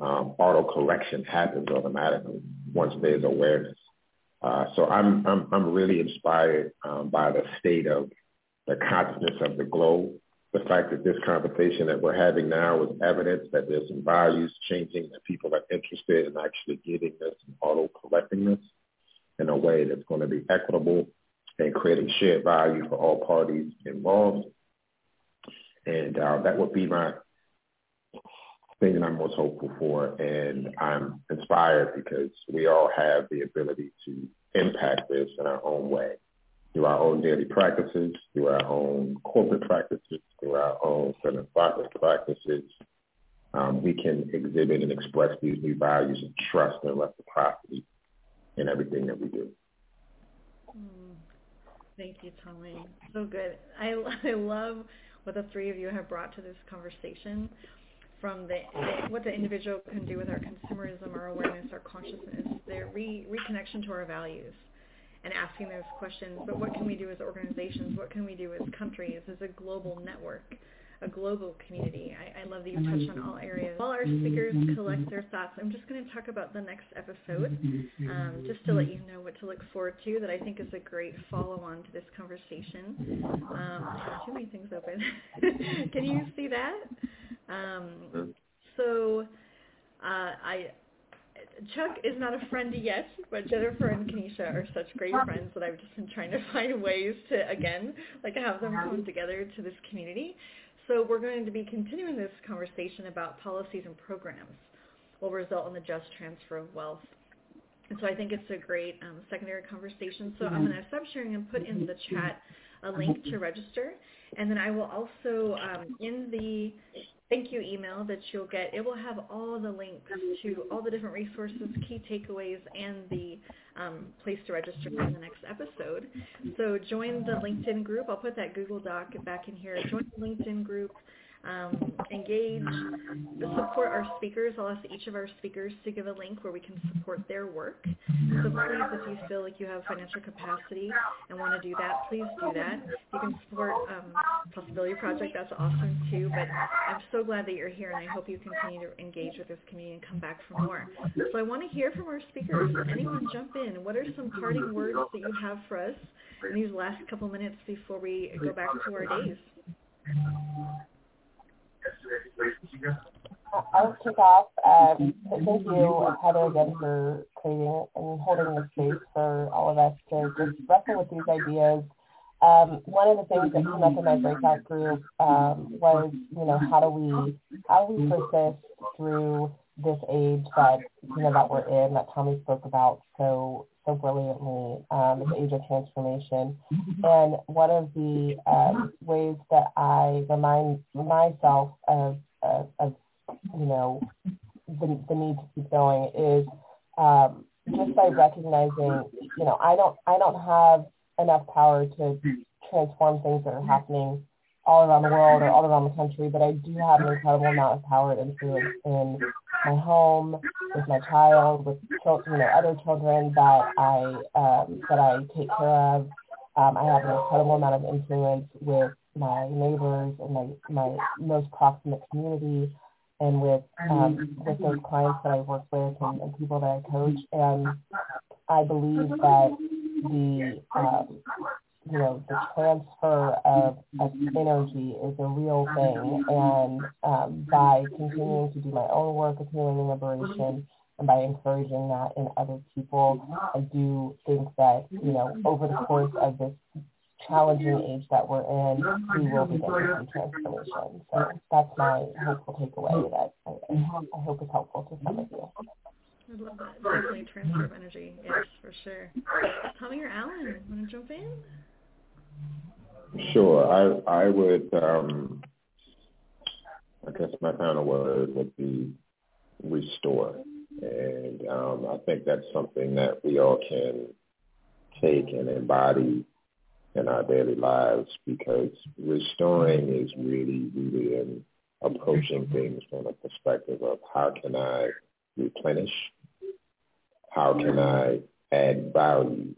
um, auto correction happens automatically once there's awareness. Uh, so I'm, I'm, I'm really inspired um, by the state of the consciousness of the globe. The fact that this conversation that we're having now is evidence that there's some values changing, that people are interested in actually getting this and auto-correcting this in a way that's going to be equitable and creating shared value for all parties involved. And uh, that would be my thing that I'm most hopeful for. And I'm inspired because we all have the ability to impact this in our own way through our own daily practices, through our own corporate practices, through our own philanthropic practices. Um, we can exhibit and express these new values of trust and reciprocity in everything that we do. Mm. Thank you, Tommy. So good. I, I love what the three of you have brought to this conversation from the, the, what the individual can do with our consumerism, our awareness, our consciousness, the re, reconnection to our values, and asking those questions. But what can we do as organizations? What can we do as countries, as a global network a global community. I, I love that you touch on all areas. While our speakers collect their thoughts, I'm just going to talk about the next episode, um, just to let you know what to look forward to. That I think is a great follow-on to this conversation. Um, too many things open. Can you see that? Um, so uh, I Chuck is not a friend yet, but Jennifer and Kenesha are such great friends that I've just been trying to find ways to, again, like have them come together to this community. So we're going to be continuing this conversation about policies and programs will result in the just transfer of wealth. And so I think it's a great um, secondary conversation. So I'm going to stop sharing and put in the chat a link to register. And then I will also, um, in the thank you email that you'll get, it will have all the links to all the different resources, key takeaways, and the um, place to register for the next episode. So join the LinkedIn group. I'll put that Google Doc back in here. Join the LinkedIn group um, engage, support our speakers. I'll ask each of our speakers to give a link where we can support their work. So please, if you feel like you have financial capacity and want to do that, please do that. You can support um, Possibility Project. That's awesome too. But I'm so glad that you're here, and I hope you continue to engage with this community and come back for more. So I want to hear from our speakers. Anyone jump in? What are some parting words that you have for us in these last couple minutes before we go back to our days? I'll kick off. Um, thank you, Heather, again for creating and holding the space for all of us to just wrestle with these ideas. Um, one of the things that came up in my breakout group um, was, you know, how do we how do we persist through this age that you know that we're in that Tommy spoke about so so brilliantly, um, the age of transformation. And one of the um, ways that I remind myself of, of, of you know, the, the need to keep going is um, just by recognizing, you know, I don't I don't have enough power to transform things that are happening all around the world or all around the country, but I do have an incredible amount of power and influence in my home, with my child, with children, you know, other children that I um, that I take care of. Um, I have an incredible amount of influence with my neighbors and my my most proximate community, and with um, with those clients that I work with and, and people that I coach. And I believe that the um, you know, the transfer of, of energy is a real thing. And um, by continuing to do my own work of healing and liberation, and by encouraging that in other people, I do think that, you know, over the course of this challenging age that we're in, we will begin to see transformation. So that's my hopeful takeaway that I, I hope is helpful to some of you. I love that. Definitely transfer of energy. Yes, for sure. Tommy or Alan, want to jump in? Sure. I I would um I guess my final word would be restore. And um I think that's something that we all can take and embody in our daily lives because restoring is really, really in approaching things from a perspective of how can I replenish? How can I add value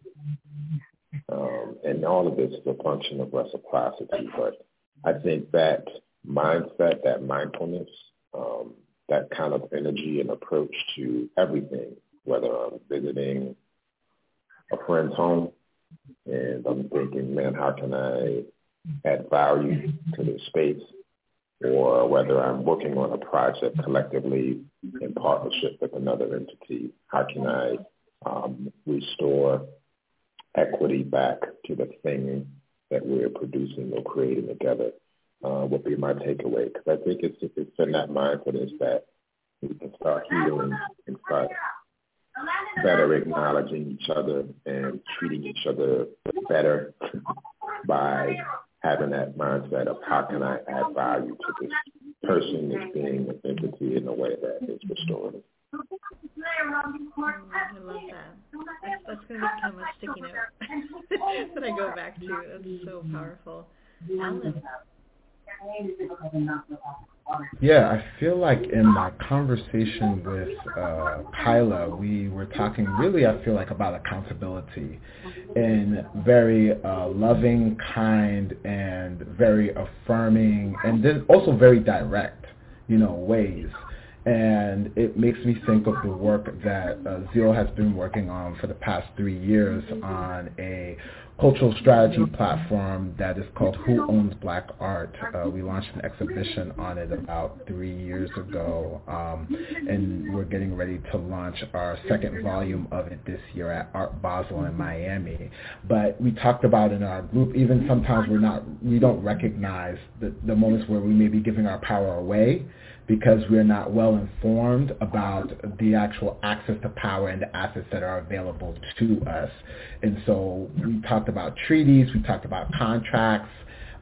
um, and all of this is a function of reciprocity. But I think that mindset, that mindfulness, um, that kind of energy and approach to everything, whether I'm visiting a friend's home and I'm thinking, man, how can I add value to this space? Or whether I'm working on a project collectively in partnership with another entity, how can I um, restore equity back to the thing that we're producing or creating together uh, would be my takeaway. Because I think it's, it's in that mindfulness that we can start healing and start better acknowledging each other and treating each other better by having that mindset of how can I add value to this person, this being, this entity in a way that is restorative. Mm, I love that. That's, that's going to become a sticky note that I go back to. That's so powerful. Alan. Yeah, I feel like in my conversation with uh, Kyla, we were talking really, I feel like, about accountability in very uh, loving, kind, and very affirming, and then also very direct, you know, ways. And it makes me think of the work that uh, Zeal has been working on for the past three years on a cultural strategy platform that is called Who Owns Black Art. Uh, we launched an exhibition on it about three years ago, um, and we're getting ready to launch our second volume of it this year at Art Basel in Miami. But we talked about in our group, even sometimes we're not, we don't recognize the, the moments where we may be giving our power away because we're not well informed about the actual access to power and the assets that are available to us. And so we talked about treaties, we talked about contracts,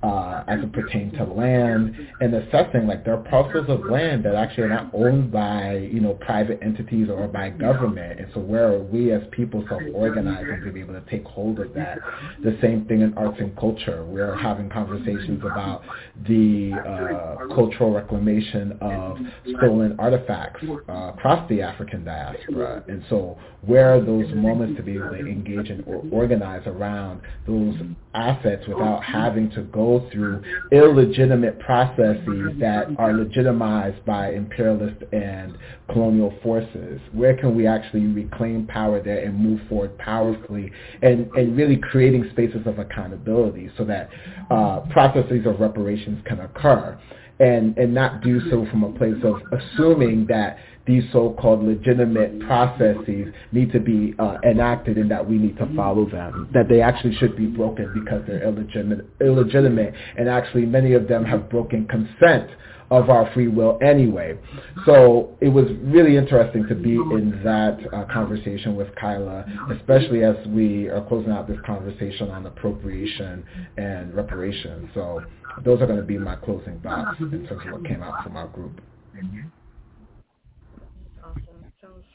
uh, as it pertains to land and assessing like there are parcels of land that actually are not owned by you know private entities or by government. And so where are we as people self-organizing to be able to take hold of that? The same thing in arts and culture. We're having conversations about the uh, cultural reclamation of stolen artifacts uh, across the African diaspora. And so where are those moments to be able to engage and or organize around those assets without having to go through illegitimate processes that are legitimized by imperialist and colonial forces? Where can we actually reclaim power there and move forward powerfully and, and really creating spaces of accountability so that uh, processes of reparations can occur? And, and not do so from a place of assuming that these so-called legitimate processes need to be uh, enacted and that we need to follow them, that they actually should be broken because they're illegitimate, illegitimate. And actually many of them have broken consent of our free will anyway. So it was really interesting to be in that uh, conversation with Kyla, especially as we are closing out this conversation on appropriation and reparations. So those are going to be my closing thoughts in terms of what came out from our group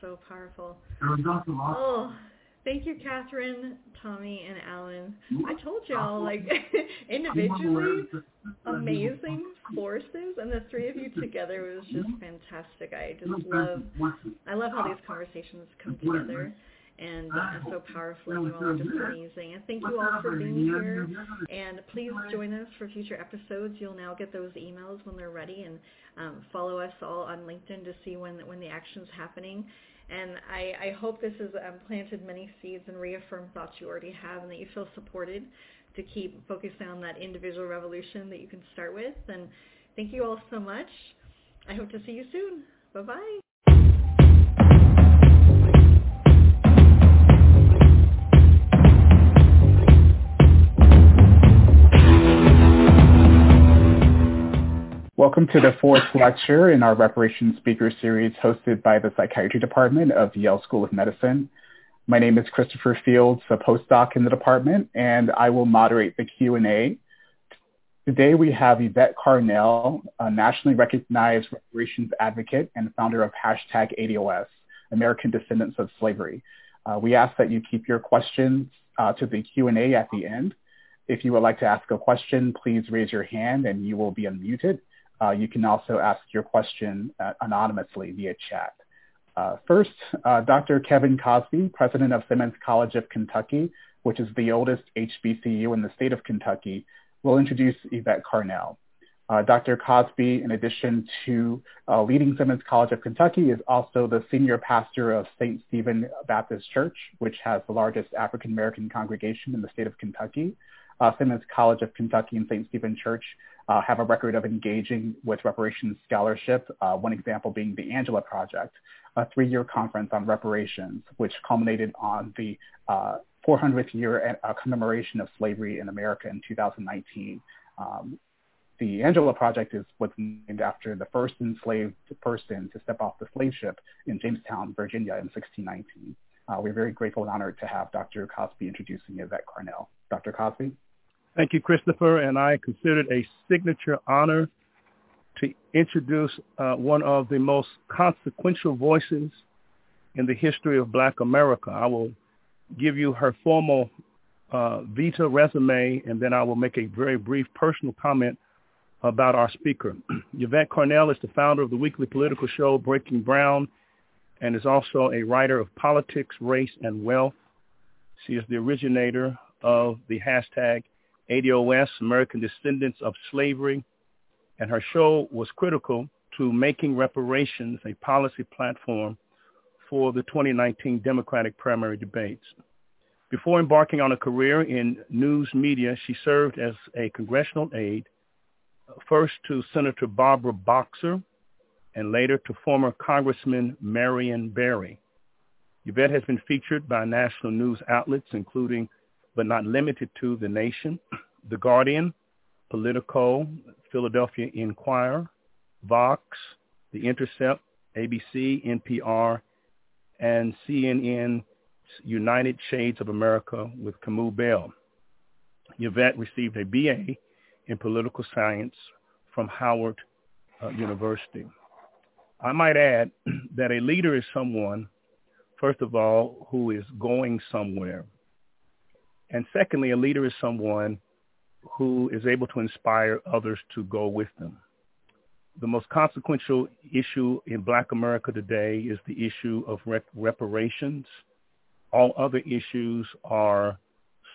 so powerful. Oh, thank you, Catherine, Tommy, and Alan. I told y'all, like, individually, amazing forces, and the three of you together was just fantastic. I just love, I love how these conversations come together and uh, so powerfully. You all are just amazing. And thank you all for being here. And please join us for future episodes. You'll now get those emails when they're ready, and um, follow us all on LinkedIn to see when when the action's happening. And I, I hope this has um, planted many seeds and reaffirmed thoughts you already have and that you feel supported to keep focusing on that individual revolution that you can start with. And thank you all so much. I hope to see you soon. Bye-bye. Welcome to the fourth lecture in our Reparations Speaker Series hosted by the Psychiatry Department of Yale School of Medicine. My name is Christopher Fields, a postdoc in the department, and I will moderate the Q&A. Today we have Yvette Carnell, a nationally recognized reparations advocate and founder of hashtag ADOS, American Descendants of Slavery. Uh, we ask that you keep your questions uh, to the Q&A at the end. If you would like to ask a question, please raise your hand and you will be unmuted. Uh, you can also ask your question uh, anonymously via chat. Uh, first, uh, Dr. Kevin Cosby, president of Simmons College of Kentucky, which is the oldest HBCU in the state of Kentucky, will introduce Yvette Carnell. Uh, Dr. Cosby, in addition to uh, leading Simmons College of Kentucky, is also the senior pastor of St. Stephen Baptist Church, which has the largest African American congregation in the state of Kentucky. Simmons College of Kentucky and St. Stephen Church uh, have a record of engaging with reparations scholarship, uh, one example being the Angela Project, a three-year conference on reparations, which culminated on the uh, 400th year uh, commemoration of slavery in America in 2019. Um, the Angela Project is what's named after the first enslaved person to step off the slave ship in Jamestown, Virginia in 1619. Uh, we're very grateful and honored to have Dr. Cosby introducing Yvette Carnell. Dr. Cosby? Thank you, Christopher, and I consider it a signature honor to introduce uh, one of the most consequential voices in the history of Black America. I will give you her formal uh, vita resume, and then I will make a very brief personal comment about our speaker. Yvette Carnell is the founder of the weekly political show Breaking Brown and is also a writer of politics, race, and wealth. She is the originator of the hashtag ADOS, American Descendants of Slavery, and her show was critical to making reparations a policy platform for the 2019 Democratic primary debates. Before embarking on a career in news media, she served as a congressional aide, first to Senator Barbara Boxer and later to former Congressman Marion Barry. Yvette has been featured by national news outlets, including but not limited to The Nation, The Guardian, Politico, Philadelphia Inquirer, Vox, The Intercept, ABC, NPR, and CNN's United Shades of America with Kamau Bell. Yvette received a BA in political science from Howard uh, University. I might add that a leader is someone, first of all, who is going somewhere. And secondly, a leader is someone who is able to inspire others to go with them. The most consequential issue in black America today is the issue of rep- reparations. All other issues are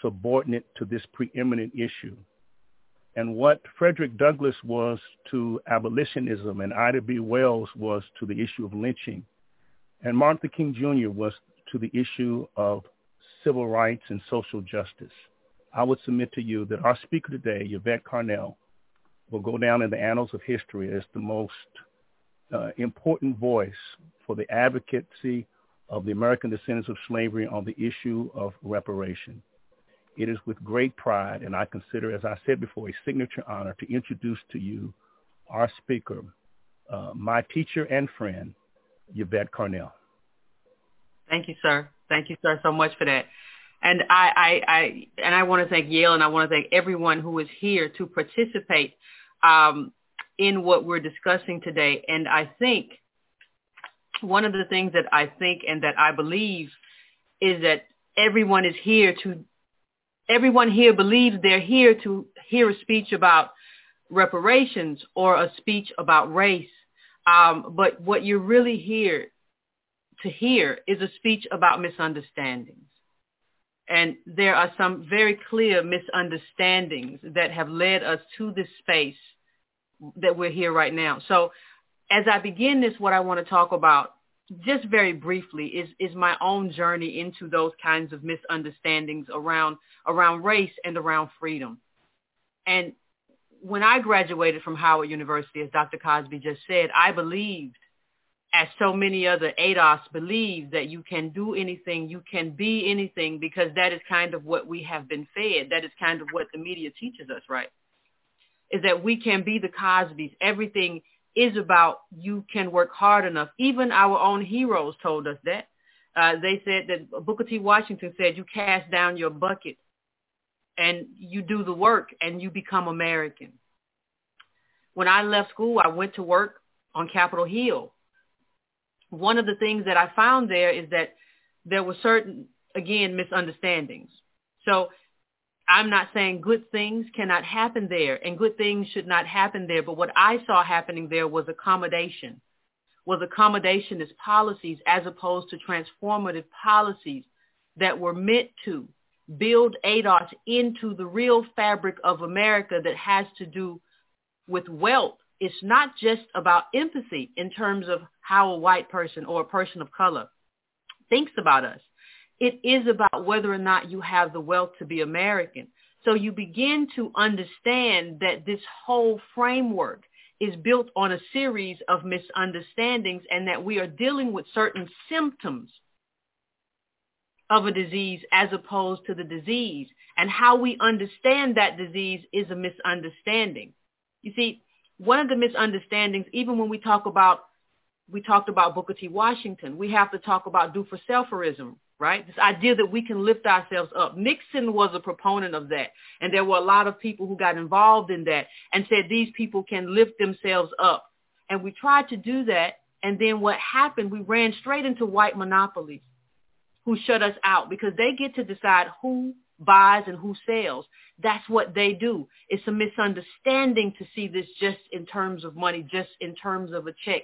subordinate to this preeminent issue. And what Frederick Douglass was to abolitionism and Ida B. Wells was to the issue of lynching. And Martin Luther King Jr. was to the issue of civil rights and social justice. I would submit to you that our speaker today, Yvette Carnell, will go down in the annals of history as the most uh, important voice for the advocacy of the American descendants of slavery on the issue of reparation. It is with great pride, and I consider, as I said before, a signature honor to introduce to you our speaker, uh, my teacher and friend, Yvette Carnell. Thank you, sir. Thank you, sir, so much for that. And I, I, I and I want to thank Yale, and I want to thank everyone who is here to participate um, in what we're discussing today. And I think one of the things that I think and that I believe is that everyone is here to everyone here believes they're here to hear a speech about reparations or a speech about race. Um, but what you're really here to hear is a speech about misunderstandings. And there are some very clear misunderstandings that have led us to this space that we're here right now. So as I begin this, what I want to talk about just very briefly is, is my own journey into those kinds of misunderstandings around, around race and around freedom. And when I graduated from Howard University, as Dr. Cosby just said, I believed, as so many other ADOS believe, that you can do anything, you can be anything, because that is kind of what we have been fed. That is kind of what the media teaches us, right? Is that we can be the Cosbys. Everything is about you can work hard enough. Even our own heroes told us that. Uh, they said that Booker T. Washington said you cast down your bucket and you do the work and you become American. When I left school, I went to work on Capitol Hill. One of the things that I found there is that there were certain, again, misunderstandings. So I'm not saying good things cannot happen there and good things should not happen there. But what I saw happening there was accommodation, was accommodation as policies as opposed to transformative policies that were meant to build ADOS into the real fabric of America that has to do with wealth. It's not just about empathy in terms of how a white person or a person of color thinks about us. It is about whether or not you have the wealth to be American. So you begin to understand that this whole framework is built on a series of misunderstandings and that we are dealing with certain symptoms of a disease as opposed to the disease. And how we understand that disease is a misunderstanding. You see, one of the misunderstandings, even when we talk about, we talked about Booker T. Washington, we have to talk about do for selferism, right? This idea that we can lift ourselves up. Nixon was a proponent of that. And there were a lot of people who got involved in that and said these people can lift themselves up. And we tried to do that. And then what happened, we ran straight into white monopolies who shut us out because they get to decide who buys and who sells. That's what they do. It's a misunderstanding to see this just in terms of money, just in terms of a check.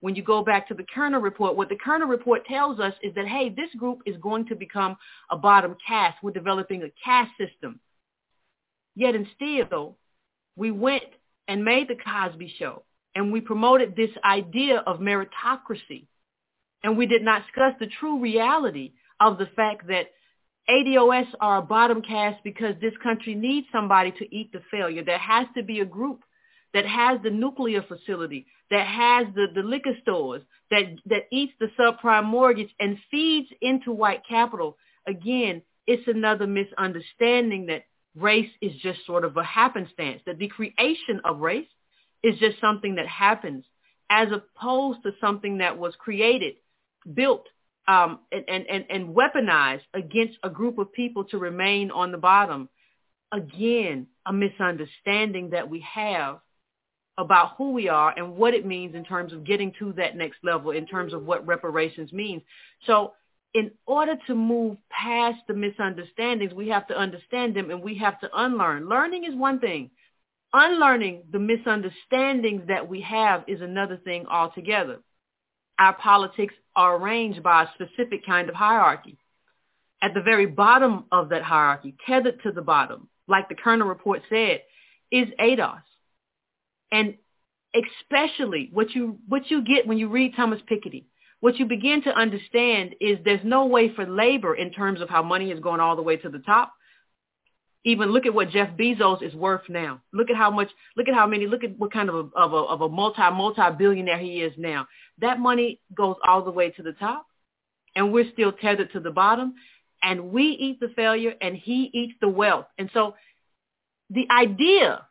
When you go back to the Kerner report, what the Kerner report tells us is that, hey, this group is going to become a bottom caste. We're developing a caste system. Yet and still, we went and made the Cosby Show and we promoted this idea of meritocracy. And we did not discuss the true reality of the fact that ADOS are a bottom caste because this country needs somebody to eat the failure. There has to be a group that has the nuclear facility, that has the, the liquor stores, that, that eats the subprime mortgage and feeds into white capital. Again, it's another misunderstanding that race is just sort of a happenstance, that the creation of race is just something that happens as opposed to something that was created, built, um, and, and, and weaponized against a group of people to remain on the bottom. Again, a misunderstanding that we have about who we are and what it means in terms of getting to that next level, in terms of what reparations means. So in order to move past the misunderstandings, we have to understand them and we have to unlearn. Learning is one thing. Unlearning the misunderstandings that we have is another thing altogether our politics are arranged by a specific kind of hierarchy. At the very bottom of that hierarchy, tethered to the bottom, like the Kerner report said, is ADOS. And especially what you, what you get when you read Thomas Piketty, what you begin to understand is there's no way for labor in terms of how money is going all the way to the top even look at what Jeff Bezos is worth now. Look at how much, look at how many, look at what kind of a, of a, of a multi, multi-billionaire he is now. That money goes all the way to the top and we're still tethered to the bottom and we eat the failure and he eats the wealth. And so the idea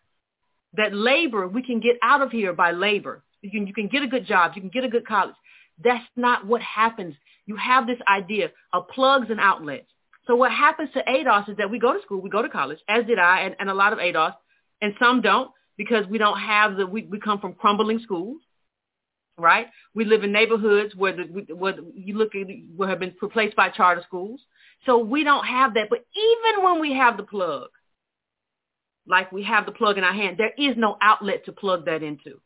that labor, we can get out of here by labor. You can, you can get a good job. You can get a good college. That's not what happens. You have this idea of plugs and outlets. So what happens to ADOS is that we go to school, we go to college, as did I, and, and a lot of ADOS, and some don't because we don't have the, we, we come from crumbling schools, right? We live in neighborhoods where, the, where you look at, where have been replaced by charter schools. So we don't have that. But even when we have the plug, like we have the plug in our hand, there is no outlet to plug that into.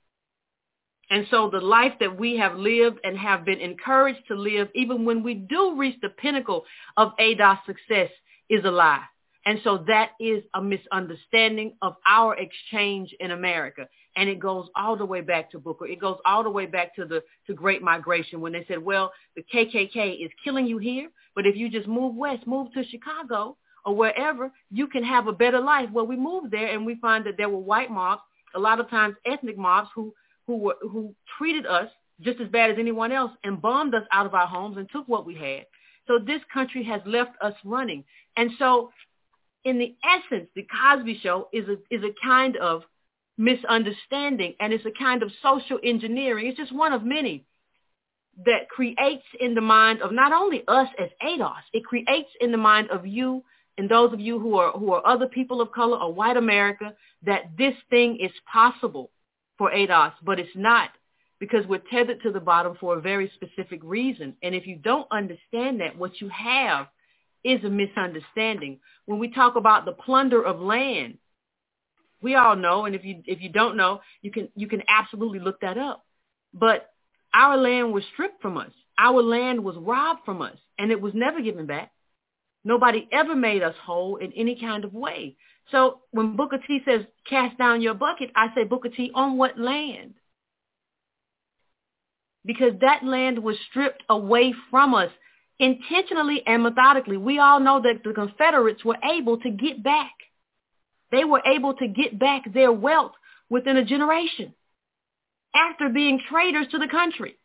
And so the life that we have lived and have been encouraged to live, even when we do reach the pinnacle of ADOS success, is a lie. And so that is a misunderstanding of our exchange in America. And it goes all the way back to Booker. It goes all the way back to the to Great Migration when they said, well, the KKK is killing you here, but if you just move west, move to Chicago or wherever, you can have a better life. Well, we moved there and we find that there were white mobs, a lot of times ethnic mobs who who were, who treated us just as bad as anyone else and bombed us out of our homes and took what we had. So this country has left us running. And so in the essence, the Cosby Show is a, is a kind of misunderstanding and it's a kind of social engineering. It's just one of many that creates in the mind of not only us as ADOS, it creates in the mind of you and those of you who are, who are other people of color or white America that this thing is possible for ADOS, but it's not because we're tethered to the bottom for a very specific reason. And if you don't understand that, what you have is a misunderstanding. When we talk about the plunder of land, we all know, and if you if you don't know, you can you can absolutely look that up. But our land was stripped from us. Our land was robbed from us, and it was never given back. Nobody ever made us whole in any kind of way. So when Booker T says, cast down your bucket, I say, Booker T, on what land? Because that land was stripped away from us intentionally and methodically. We all know that the Confederates were able to get back. They were able to get back their wealth within a generation after being traitors to the country.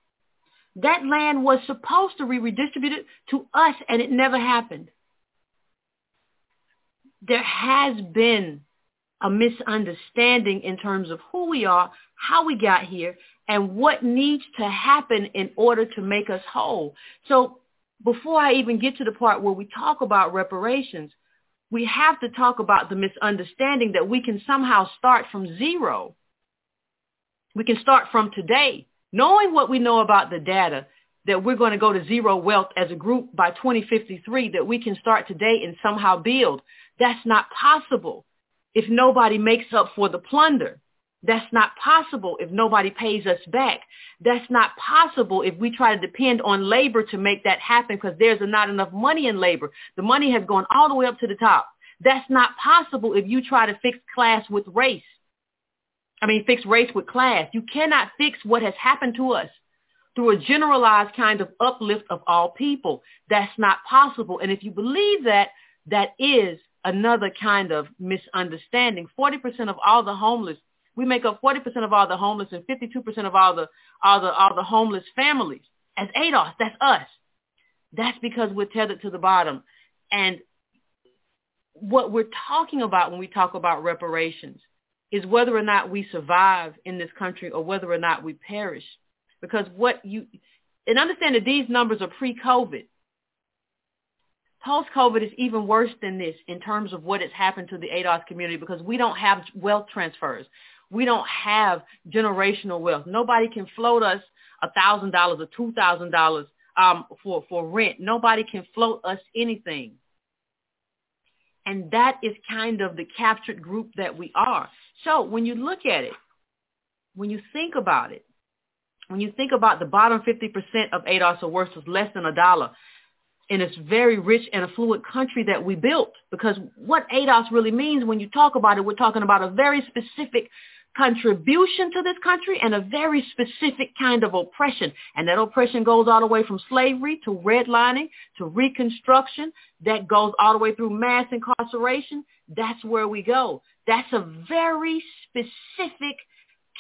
That land was supposed to be redistributed to us and it never happened there has been a misunderstanding in terms of who we are, how we got here, and what needs to happen in order to make us whole. So before I even get to the part where we talk about reparations, we have to talk about the misunderstanding that we can somehow start from zero. We can start from today, knowing what we know about the data that we're going to go to zero wealth as a group by 2053, that we can start today and somehow build. That's not possible if nobody makes up for the plunder. That's not possible if nobody pays us back. That's not possible if we try to depend on labor to make that happen because there's not enough money in labor. The money has gone all the way up to the top. That's not possible if you try to fix class with race. I mean, fix race with class. You cannot fix what has happened to us through a generalized kind of uplift of all people. That's not possible. And if you believe that, that is another kind of misunderstanding. 40% of all the homeless, we make up 40% of all the homeless and 52% of all the, all the, all the homeless families. As ADOS, that's us. That's because we're tethered to the bottom. And what we're talking about when we talk about reparations is whether or not we survive in this country or whether or not we perish. Because what you, and understand that these numbers are pre-COVID. Post-COVID is even worse than this in terms of what has happened to the ADOS community because we don't have wealth transfers. We don't have generational wealth. Nobody can float us $1,000 or $2,000 um, for, for rent. Nobody can float us anything. And that is kind of the captured group that we are. So when you look at it, when you think about it, when you think about the bottom 50% of ADOS or worse is less than a dollar in this very rich and affluent country that we built, because what ADOS really means when you talk about it, we're talking about a very specific contribution to this country and a very specific kind of oppression. And that oppression goes all the way from slavery to redlining to reconstruction. That goes all the way through mass incarceration. That's where we go. That's a very specific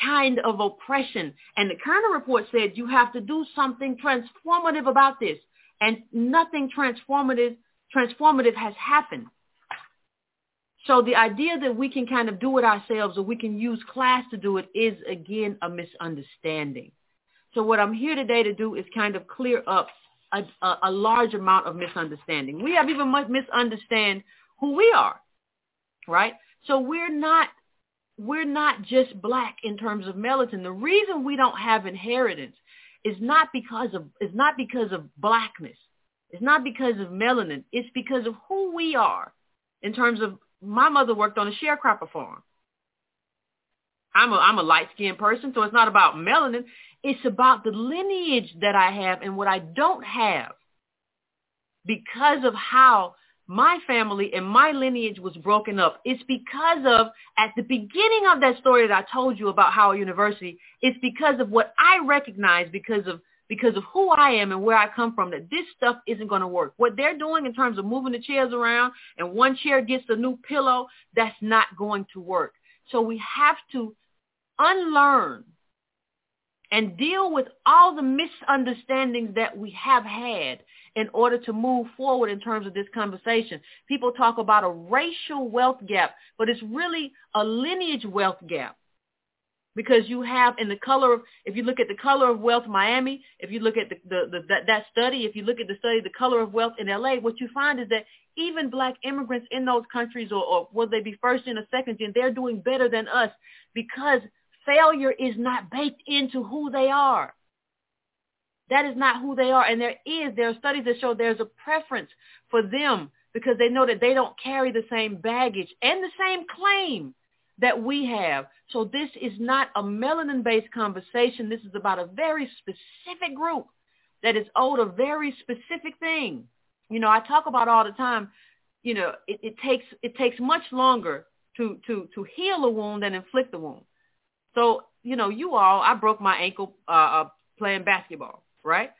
kind of oppression. And the Kerner report said you have to do something transformative about this. And nothing transformative transformative has happened. So the idea that we can kind of do it ourselves or we can use class to do it is, again, a misunderstanding. So what I'm here today to do is kind of clear up a, a, a large amount of misunderstanding. We have even much misunderstand who we are, right? So we're not we're not just black in terms of melanin. The reason we don't have inheritance is not because of is not because of blackness. It's not because of melanin. It's because of who we are in terms of my mother worked on a sharecropper farm. I'm a I'm a light skinned person, so it's not about melanin. It's about the lineage that I have and what I don't have because of how my family and my lineage was broken up. It's because of, at the beginning of that story that I told you about Howard University, it's because of what I recognize because of because of who I am and where I come from, that this stuff isn't going to work. What they're doing in terms of moving the chairs around and one chair gets a new pillow, that's not going to work. So we have to unlearn and deal with all the misunderstandings that we have had in order to move forward in terms of this conversation. People talk about a racial wealth gap, but it's really a lineage wealth gap because you have in the color of if you look at the color of wealth Miami, if you look at the, the, the that, that study, if you look at the study the color of wealth in LA, what you find is that even black immigrants in those countries or, or will they be first gen or second gen, they're doing better than us because failure is not baked into who they are. That is not who they are. And there is, there are studies that show there's a preference for them because they know that they don't carry the same baggage and the same claim that we have. So this is not a melanin-based conversation. This is about a very specific group that is owed a very specific thing. You know, I talk about all the time, you know, it, it takes it takes much longer to, to, to heal a wound than inflict a wound. So, you know, you all, I broke my ankle uh, uh, playing basketball, right?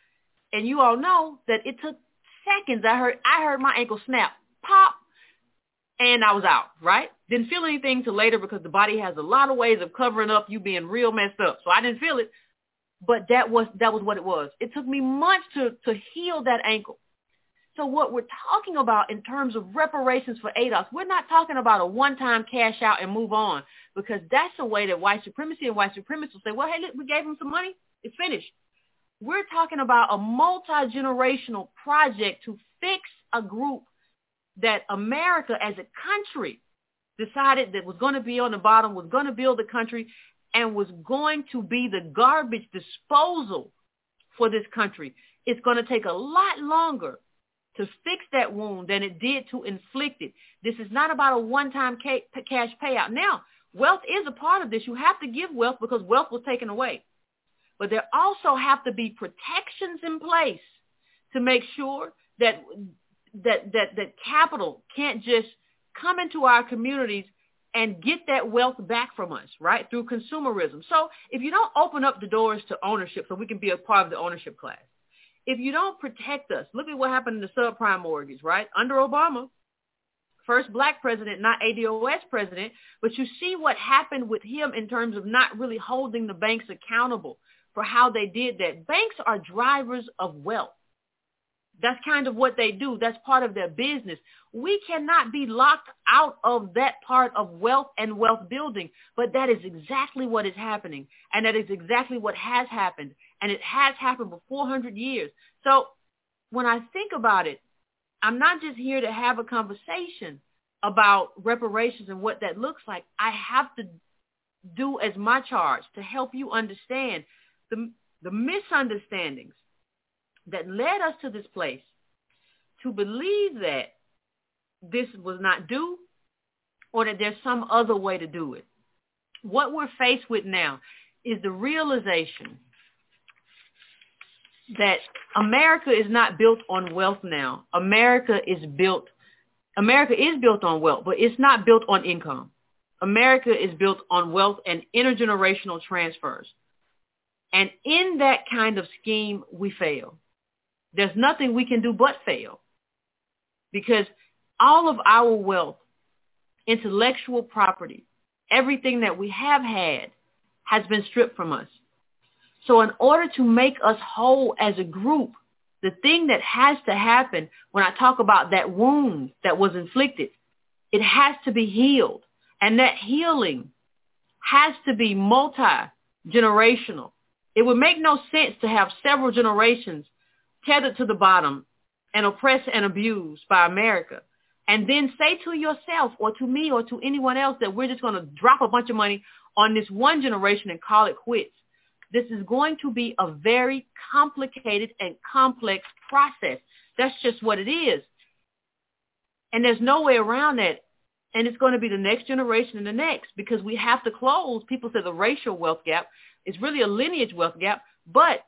And you all know that it took seconds. I heard I heard my ankle snap, pop, and I was out, right? Didn't feel anything till later because the body has a lot of ways of covering up you being real messed up. So I didn't feel it, but that was that was what it was. It took me months to to heal that ankle. So what we're talking about in terms of reparations for ADOS, we're not talking about a one-time cash out and move on because that's the way that white supremacy and white supremacists will say, well, hey, look, we gave them some money. It's finished. We're talking about a multi-generational project to fix a group that America as a country decided that was going to be on the bottom, was going to build the country, and was going to be the garbage disposal for this country. it's going to take a lot longer to fix that wound than it did to inflict it. This is not about a one-time cash payout. Now, wealth is a part of this. You have to give wealth because wealth was taken away. But there also have to be protections in place to make sure that that that that capital can't just come into our communities and get that wealth back from us, right? Through consumerism. So if you don't open up the doors to ownership so we can be a part of the ownership class, if you don't protect us, look at what happened in the subprime mortgage, right? Under Obama, first black president, not ADOS president, but you see what happened with him in terms of not really holding the banks accountable for how they did that. Banks are drivers of wealth. That's kind of what they do. That's part of their business. We cannot be locked out of that part of wealth and wealth building, but that is exactly what is happening. And that is exactly what has happened. And it has happened for 400 years. So when I think about it, I'm not just here to have a conversation about reparations and what that looks like. I have to do as my charge to help you understand the, the misunderstandings that led us to this place to believe that this was not due or that there's some other way to do it. What we're faced with now is the realization that America is not built on wealth now. America is built America is built on wealth, but it's not built on income. America is built on wealth and intergenerational transfers. And in that kind of scheme, we fail. There's nothing we can do but fail because all of our wealth, intellectual property, everything that we have had has been stripped from us. So in order to make us whole as a group, the thing that has to happen when I talk about that wound that was inflicted, it has to be healed. And that healing has to be multi-generational. It would make no sense to have several generations tethered to the bottom and oppressed and abused by America. And then say to yourself or to me or to anyone else that we're just going to drop a bunch of money on this one generation and call it quits. This is going to be a very complicated and complex process. That's just what it is. And there's no way around that. And it's going to be the next generation and the next because we have to close. People say the racial wealth gap is really a lineage wealth gap, but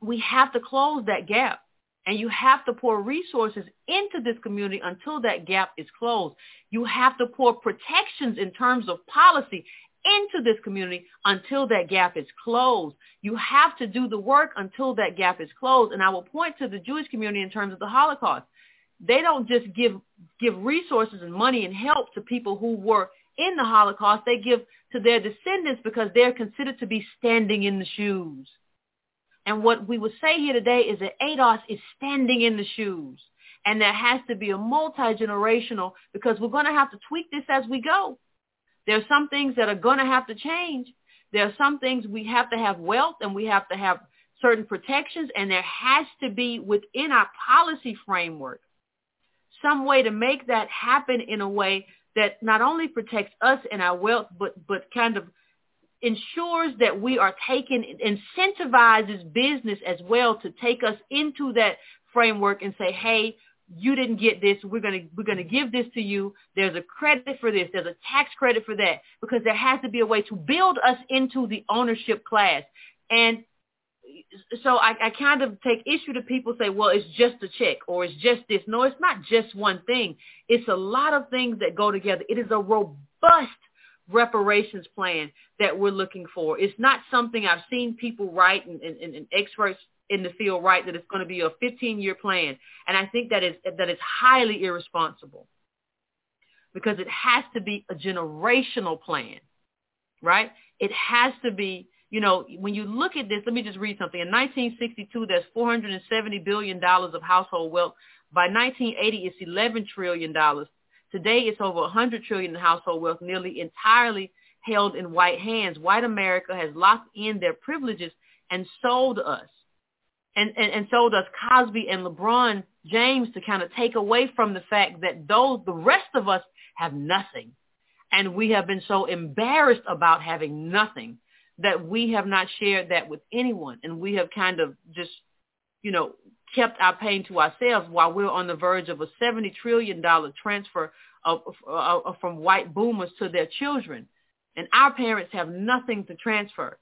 we have to close that gap. And you have to pour resources into this community until that gap is closed. You have to pour protections in terms of policy into this community until that gap is closed. You have to do the work until that gap is closed. And I will point to the Jewish community in terms of the Holocaust. They don't just give give resources and money and help to people who were in the Holocaust. They give to their descendants because they're considered to be standing in the shoes. And what we would say here today is that ADOS is standing in the shoes. And there has to be a multi-generational because we're going to have to tweak this as we go. There are some things that are going to have to change. There are some things we have to have wealth and we have to have certain protections and there has to be within our policy framework some way to make that happen in a way that not only protects us and our wealth, but, but kind of ensures that we are taken, incentivizes business as well to take us into that framework and say, hey, you didn't get this. We're going to, we're to give this to you. There's a credit for this. There's a tax credit for that because there has to be a way to build us into the ownership class. And so I, I kind of take issue to people say, well, it's just a check or it's just this. No, it's not just one thing. It's a lot of things that go together. It is a robust reparations plan that we're looking for. It's not something I've seen people write and, and, and experts in the field write that it's going to be a 15-year plan. And I think that is, that is highly irresponsible because it has to be a generational plan, right? It has to be, you know, when you look at this, let me just read something. In 1962, there's $470 billion of household wealth. By 1980, it's $11 trillion. Today, it's over 100 trillion in household wealth, nearly entirely held in white hands. White America has locked in their privileges and sold us, and, and, and sold us Cosby and LeBron James to kind of take away from the fact that those, the rest of us have nothing. And we have been so embarrassed about having nothing that we have not shared that with anyone. And we have kind of just you know, kept our pain to ourselves while we're on the verge of a $70 trillion transfer of, of, of, from white boomers to their children. And our parents have nothing to transfer.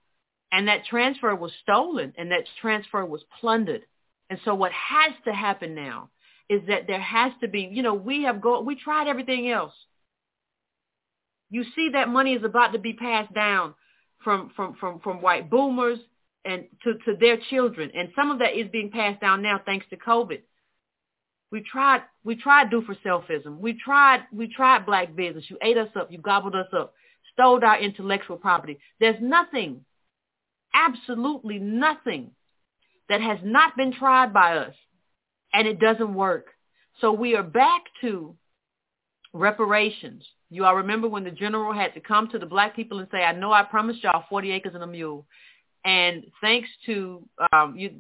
And that transfer was stolen and that transfer was plundered. And so what has to happen now is that there has to be, you know, we have go, we tried everything else. You see that money is about to be passed down from, from, from, from white boomers and to, to their children. And some of that is being passed down now thanks to COVID. We tried we tried do for selfism. We tried we tried black business. You ate us up, you gobbled us up, stole our intellectual property. There's nothing, absolutely nothing that has not been tried by us and it doesn't work. So we are back to reparations. You all remember when the general had to come to the black people and say, I know I promised y'all 40 acres and a mule. And thanks to um, you,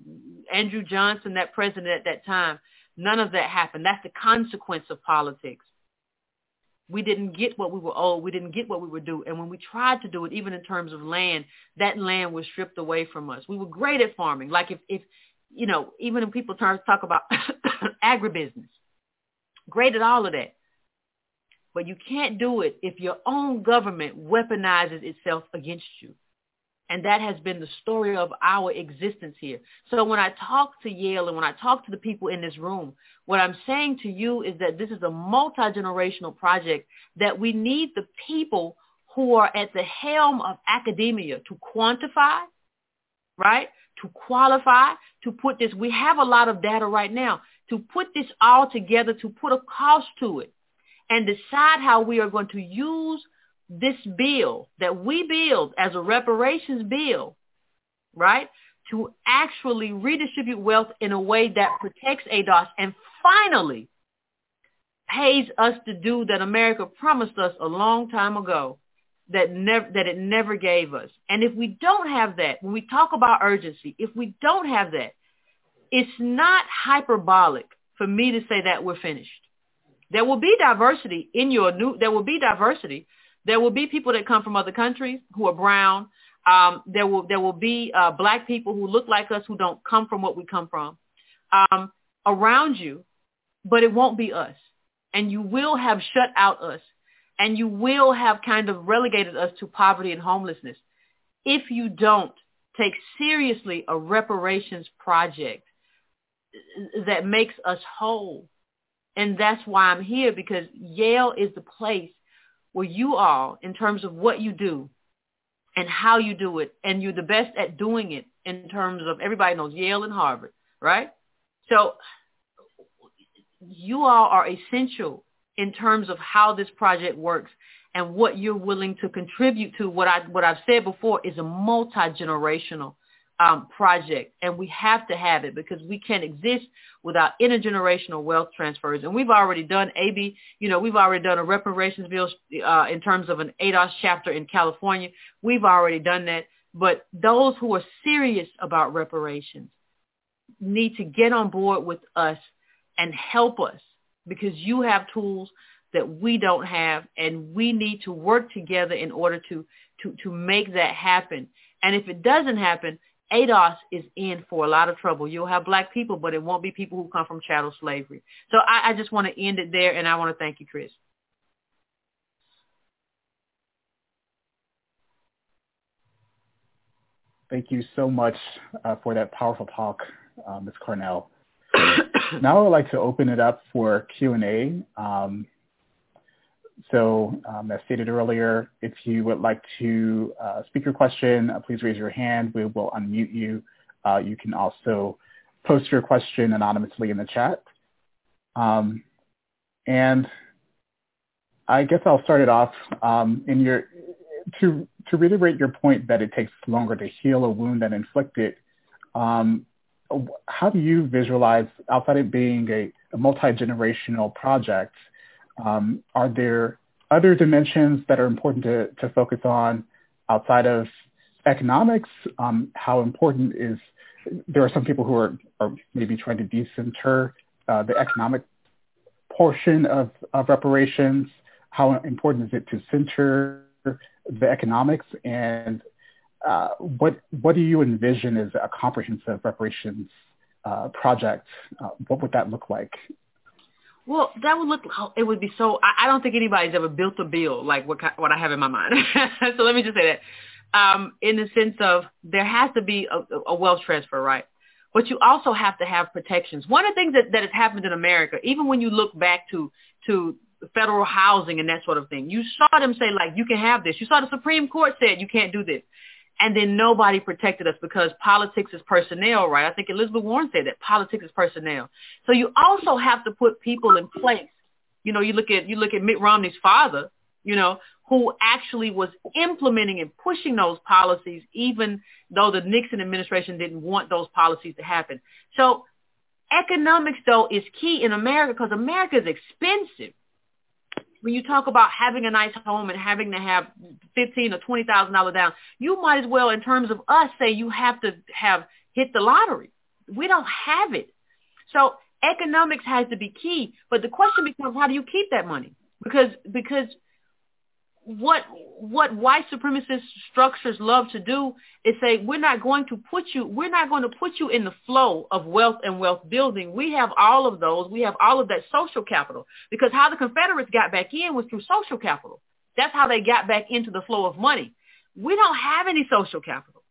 Andrew Johnson, that president at that time, none of that happened. That's the consequence of politics. We didn't get what we were owed. We didn't get what we were due. And when we tried to do it, even in terms of land, that land was stripped away from us. We were great at farming. Like if, if you know, even when people talk about agribusiness, great at all of that. But you can't do it if your own government weaponizes itself against you. And that has been the story of our existence here. So when I talk to Yale and when I talk to the people in this room, what I'm saying to you is that this is a multi-generational project that we need the people who are at the helm of academia to quantify, right? To qualify, to put this, we have a lot of data right now, to put this all together, to put a cost to it and decide how we are going to use this bill that we build as a reparations bill, right, to actually redistribute wealth in a way that protects ADOS and finally pays us to do that America promised us a long time ago that never that it never gave us. And if we don't have that, when we talk about urgency, if we don't have that, it's not hyperbolic for me to say that we're finished. There will be diversity in your new there will be diversity there will be people that come from other countries who are brown. Um, there will there will be uh, black people who look like us who don't come from what we come from um, around you, but it won't be us. And you will have shut out us, and you will have kind of relegated us to poverty and homelessness if you don't take seriously a reparations project that makes us whole. And that's why I'm here because Yale is the place where you are in terms of what you do and how you do it, and you're the best at doing it in terms of everybody knows Yale and Harvard, right? So you all are essential in terms of how this project works and what you're willing to contribute to. What I what I've said before is a multi generational um, project, and we have to have it because we can't exist without intergenerational wealth transfers. And we've already done AB, you know, we've already done a reparations bill uh, in terms of an ADOS chapter in California. We've already done that. But those who are serious about reparations need to get on board with us and help us because you have tools that we don't have and we need to work together in order to, to, to make that happen. And if it doesn't happen, ADOS is in for a lot of trouble. You'll have black people, but it won't be people who come from chattel slavery. So I, I just want to end it there, and I want to thank you, Chris. Thank you so much uh, for that powerful talk, uh, Ms. Carnell. now I would like to open it up for Q&A. Um, so um, as stated earlier, if you would like to uh, speak your question, uh, please raise your hand. We will unmute you. Uh, you can also post your question anonymously in the chat. Um, and I guess I'll start it off um, in your to to reiterate your point that it takes longer to heal a wound than inflict it. Um, how do you visualize outside of being a, a multi-generational project? Um, are there other dimensions that are important to, to focus on outside of economics? Um, how important is, there are some people who are, are maybe trying to decenter uh, the economic portion of, of reparations. How important is it to center the economics and uh, what what do you envision as a comprehensive reparations uh, project, uh, what would that look like? Well, that would look. It would be so. I, I don't think anybody's ever built a bill like what what I have in my mind. so let me just say that. Um, in the sense of there has to be a, a wealth transfer, right? But you also have to have protections. One of the things that, that has happened in America, even when you look back to to federal housing and that sort of thing, you saw them say like, you can have this. You saw the Supreme Court said you can't do this and then nobody protected us because politics is personnel, right? I think Elizabeth Warren said that politics is personnel. So you also have to put people in place. You know, you look at you look at Mitt Romney's father, you know, who actually was implementing and pushing those policies, even though the Nixon administration didn't want those policies to happen. So economics, though, is key in America because America is expensive when you talk about having a nice home and having to have fifteen or twenty thousand dollar down, you might as well, in terms of us, say you have to have hit the lottery. We don't have it, so economics has to be key. But the question becomes, how do you keep that money? Because because what what white supremacist structures love to do is say we're not going to put you we're not going to put you in the flow of wealth and wealth building. We have all of those. We have all of that social capital because how the Confederates got back in was through social capital. That's how they got back into the flow of money. We don't have any social capital.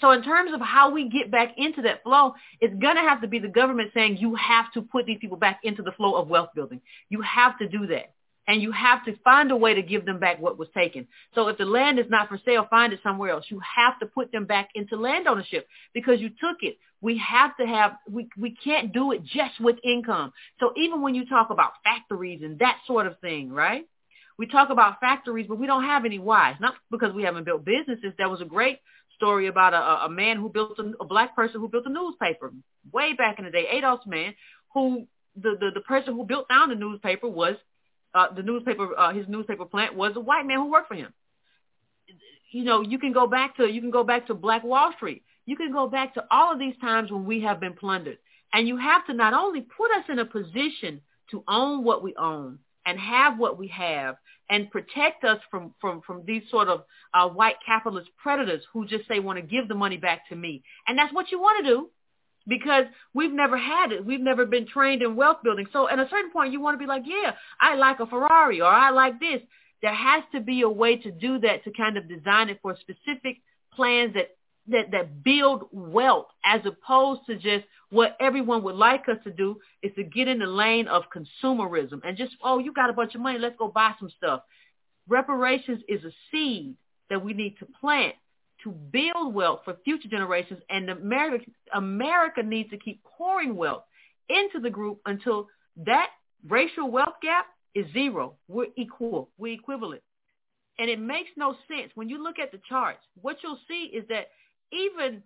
So in terms of how we get back into that flow, it's going to have to be the government saying you have to put these people back into the flow of wealth building. You have to do that and you have to find a way to give them back what was taken. So if the land is not for sale, find it somewhere else. You have to put them back into land ownership because you took it. We have to have, we, we can't do it just with income. So even when you talk about factories and that sort of thing, right? We talk about factories, but we don't have any why. Not because we haven't built businesses. There was a great story about a, a man who built a, a black person who built a newspaper way back in the day, Adolph's man, who the, the, the person who built down the newspaper was uh, the newspaper, uh, his newspaper plant was a white man who worked for him. You know, you can go back to you can go back to Black Wall Street. You can go back to all of these times when we have been plundered, and you have to not only put us in a position to own what we own and have what we have and protect us from from from these sort of uh, white capitalist predators who just say want to give the money back to me, and that's what you want to do because we've never had it. We've never been trained in wealth building. So at a certain point, you want to be like, yeah, I like a Ferrari or I like this. There has to be a way to do that to kind of design it for specific plans that that that build wealth as opposed to just what everyone would like us to do is to get in the lane of consumerism and just oh you got a bunch of money let's go buy some stuff reparations is a seed that we need to plant to build wealth for future generations, and America, America needs to keep pouring wealth into the group until that racial wealth gap is zero. We're equal. We're equivalent. And it makes no sense. When you look at the charts, what you'll see is that even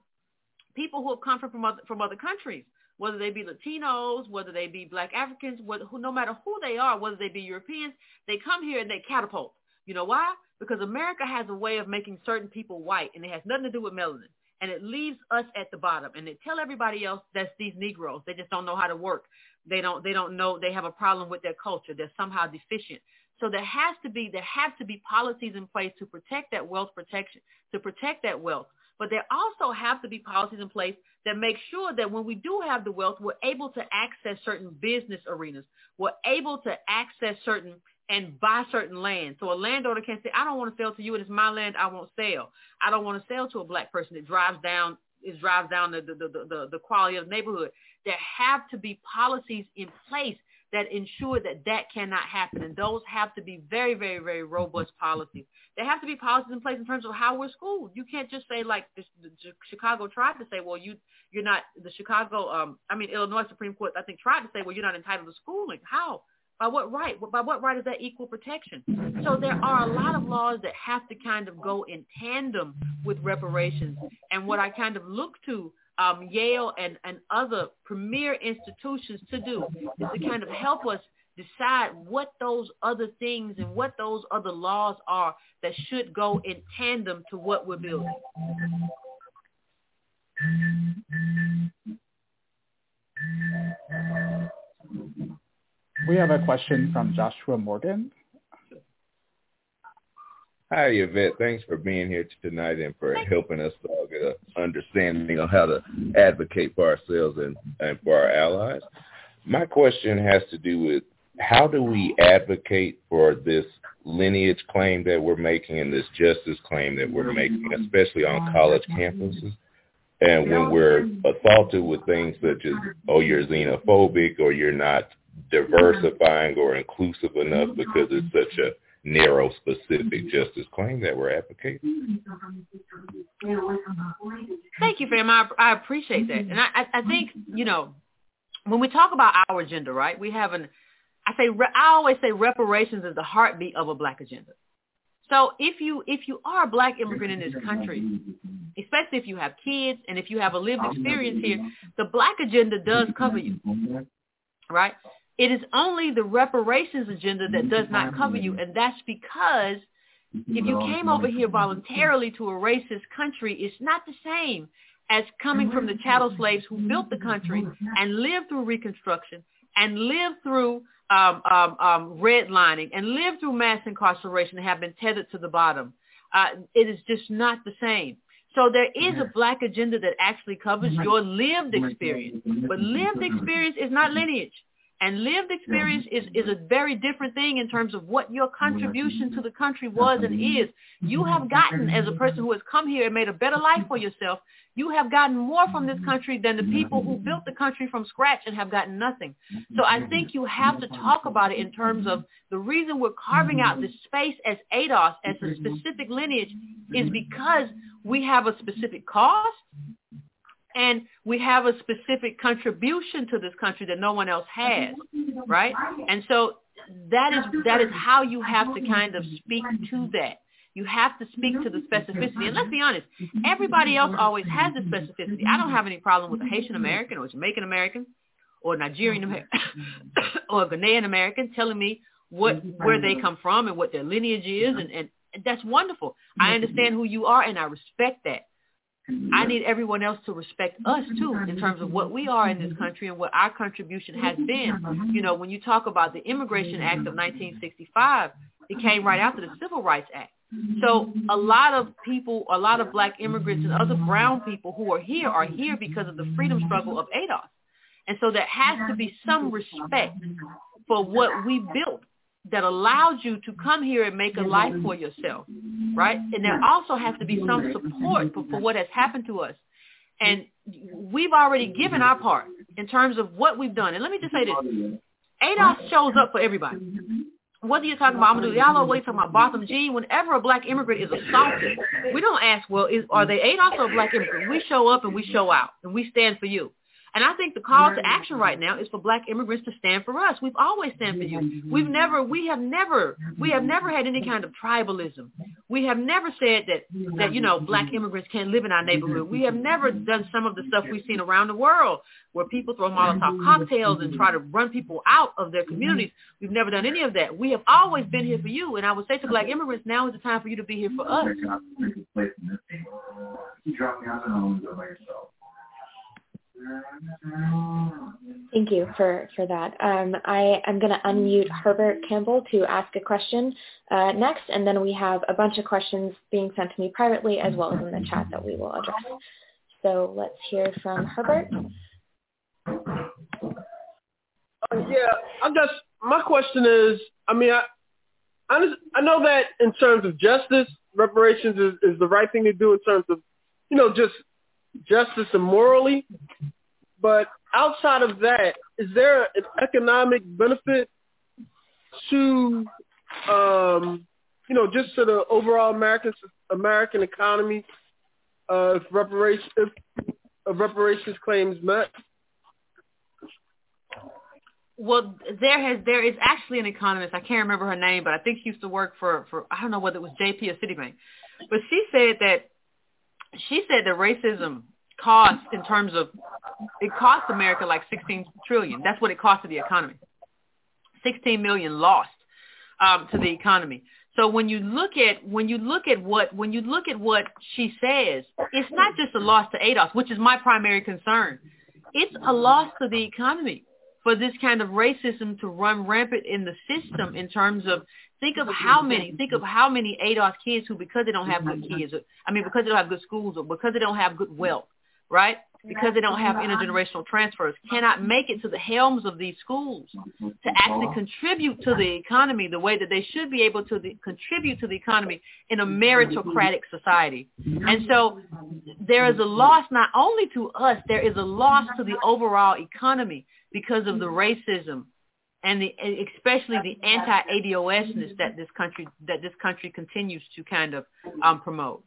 people who have come from other, from other countries, whether they be Latinos, whether they be Black Africans, whether, no matter who they are, whether they be Europeans, they come here and they catapult. You know why? Because America has a way of making certain people white, and it has nothing to do with melanin. And it leaves us at the bottom. And they tell everybody else that's these Negroes. They just don't know how to work. They don't. They don't know. They have a problem with their culture. They're somehow deficient. So there has to be there have to be policies in place to protect that wealth protection, to protect that wealth. But there also have to be policies in place that make sure that when we do have the wealth, we're able to access certain business arenas. We're able to access certain and buy certain land. So a landowner can say, I don't want to sell to you. It is my land. I won't sell. I don't want to sell to a black person It drives down it drives down the, the, the, the, the quality of the neighborhood. There have to be policies in place that ensure that that cannot happen. And those have to be very, very, very robust policies. There have to be policies in place in terms of how we're schooled. You can't just say like the, the, Chicago tried to say, well, you, you're not the Chicago, um, I mean, Illinois Supreme Court, I think tried to say, well, you're not entitled to schooling. How? By what right? By what right is that equal protection? So there are a lot of laws that have to kind of go in tandem with reparations. And what I kind of look to um, Yale and, and other premier institutions to do is to kind of help us decide what those other things and what those other laws are that should go in tandem to what we're building. We have a question from Joshua Morgan. Hi, Yvette. Thanks for being here tonight and for helping us all get an understanding of how to advocate for ourselves and, and for our allies. My question has to do with how do we advocate for this lineage claim that we're making and this justice claim that we're making, especially on college campuses? And when we're assaulted with things such as, oh, you're xenophobic or you're not diversifying or inclusive enough mm-hmm. because it's such a narrow, specific mm-hmm. justice claim that we're advocating. Thank you, fam. I, I appreciate that, and I, I think you know when we talk about our agenda, right? We have an I say I always say reparations is the heartbeat of a black agenda. So if you if you are a black immigrant in this country, especially if you have kids and if you have a lived experience here, the black agenda does cover you, right? It is only the reparations agenda that does not cover you, and that's because if you came over here voluntarily to a racist country, it's not the same as coming from the chattel slaves who built the country and lived through Reconstruction and lived through um, um, um, redlining and lived through mass incarceration and have been tethered to the bottom. Uh, it is just not the same. So there is a black agenda that actually covers your lived experience. But lived experience is not lineage. And lived experience mm-hmm. is, is a very different thing in terms of what your mm-hmm. contribution to the country was and mm-hmm. is. You have gotten, as a person who has come here and made a better life for yourself, you have gotten more from this country than the people who built the country from scratch and have gotten nothing. So I think you have to talk about it in terms of the reason we're carving out this space as ADOS, as a specific lineage, is because we have a specific cause and we have a specific contribution to this country that no one else has, right? And so that is that is how you have to kind of speak to that. You have to speak to the specificity. And let's be honest, everybody else always has the specificity. I don't have any problem with a Haitian American or Jamaican American or Nigerian American or Ghanaian American telling me what where they come from and what their lineage is and, and that's wonderful. I understand who you are and I respect that. I need everyone else to respect us too in terms of what we are in this country and what our contribution has been. You know, when you talk about the Immigration Act of 1965, it came right after the Civil Rights Act. So a lot of people, a lot of black immigrants and other brown people who are here are here because of the freedom struggle of ADOS. And so there has to be some respect for what we built that allowed you to come here and make a life for yourself, right? And there also has to be some support for, for what has happened to us. And we've already given our part in terms of what we've done. And let me just say this. ADOS shows up for everybody. Whether you're talking about Amadou Diallo, whether you're talking about Botham Jean, whenever a black immigrant is assaulted, we don't ask, well, is, are they ADOS or a black immigrant? We show up and we show out and we stand for you. And I think the call to action right now is for black immigrants to stand for us. We've always stand for you. We've never, we have never, we have never had any kind of tribalism. We have never said that, that, you know, black immigrants can't live in our neighborhood. We have never done some of the stuff we've seen around the world where people throw Molotov cocktails and try to run people out of their communities. We've never done any of that. We have always been here for you. And I would say to black immigrants, now is the time for you to be here for us. Thank you for, for that. Um, I am going to unmute Herbert Campbell to ask a question uh, next, and then we have a bunch of questions being sent to me privately as well as in the chat that we will address. So let's hear from Herbert. Uh, yeah, I guess my question is, I mean, I, I, just, I know that in terms of justice, reparations is, is the right thing to do in terms of, you know, just justice and morally. But outside of that, is there an economic benefit to, um, you know, just to the overall American American economy uh, if reparations if a reparations claims met? Well, there has there is actually an economist. I can't remember her name, but I think she used to work for for I don't know whether it was JP or Citibank, but she said that she said that racism costs in terms of it costs America like 16 trillion. That's what it costs to the economy. 16 million lost um, to the economy. So when you look at when you look at what when you look at what she says, it's not just a loss to ADOS, which is my primary concern. It's a loss to the economy for this kind of racism to run rampant in the system in terms of think of how many think of how many ADOS kids who because they don't have good kids I mean because they don't have good schools or because they don't have good wealth right because they don't have intergenerational transfers, cannot make it to the helms of these schools to mm-hmm. actually contribute to the economy the way that they should be able to the, contribute to the economy in a mm-hmm. meritocratic society. Mm-hmm. And so there is a loss not only to us, there is a loss to the overall economy because of the racism and the especially the anti-ADOSness that this country that this country continues to kind of um, promote.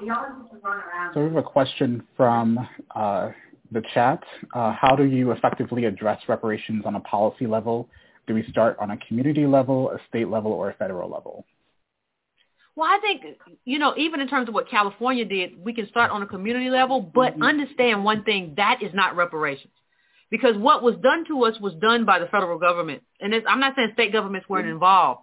So we have a question from uh, the chat. Uh, how do you effectively address reparations on a policy level? Do we start on a community level, a state level, or a federal level? Well, I think, you know, even in terms of what California did, we can start on a community level, but mm-hmm. understand one thing, that is not reparations. Because what was done to us was done by the federal government. And I'm not saying state governments weren't mm-hmm. involved,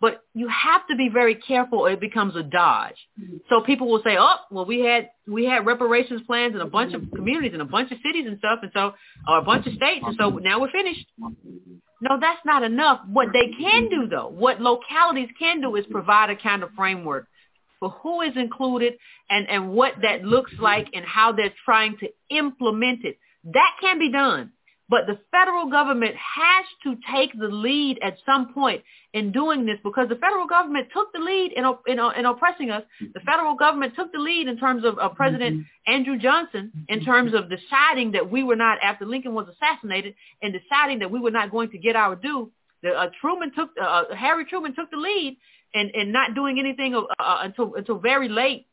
but you have to be very careful or it becomes a dodge. Mm-hmm. So people will say, oh, well, we had we had reparations plans in a bunch of mm-hmm. communities and a bunch of cities and stuff, and so or a bunch of states, and so now we're finished. Mm-hmm. No, that's not enough. What they can do, though, what localities can do is provide a kind of framework for who is included and, and what that looks like and how they're trying to implement it. That can be done. But the federal government has to take the lead at some point in doing this because the federal government took the lead in, in, in oppressing us. The federal government took the lead in terms of uh, President mm-hmm. Andrew Johnson in terms of deciding that we were not, after Lincoln was assassinated, and deciding that we were not going to get our due. The, uh, Truman took, uh, uh Harry Truman took the lead and, and not doing anything uh, uh, until, until very late,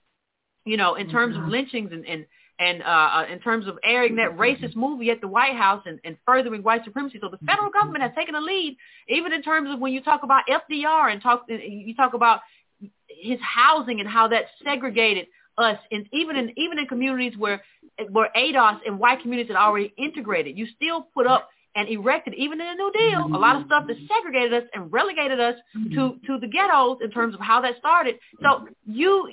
you know, in terms of mm-hmm. lynchings and, and and uh, uh, in terms of airing that racist movie at the White House and, and furthering white supremacy. So the federal government has taken a lead, even in terms of when you talk about FDR and talk you talk about his housing and how that segregated us, and even in even in communities where where ADOS and white communities had already integrated, you still put up and erected, even in the New Deal, a lot of stuff that segregated us and relegated us to to the ghettos in terms of how that started. So you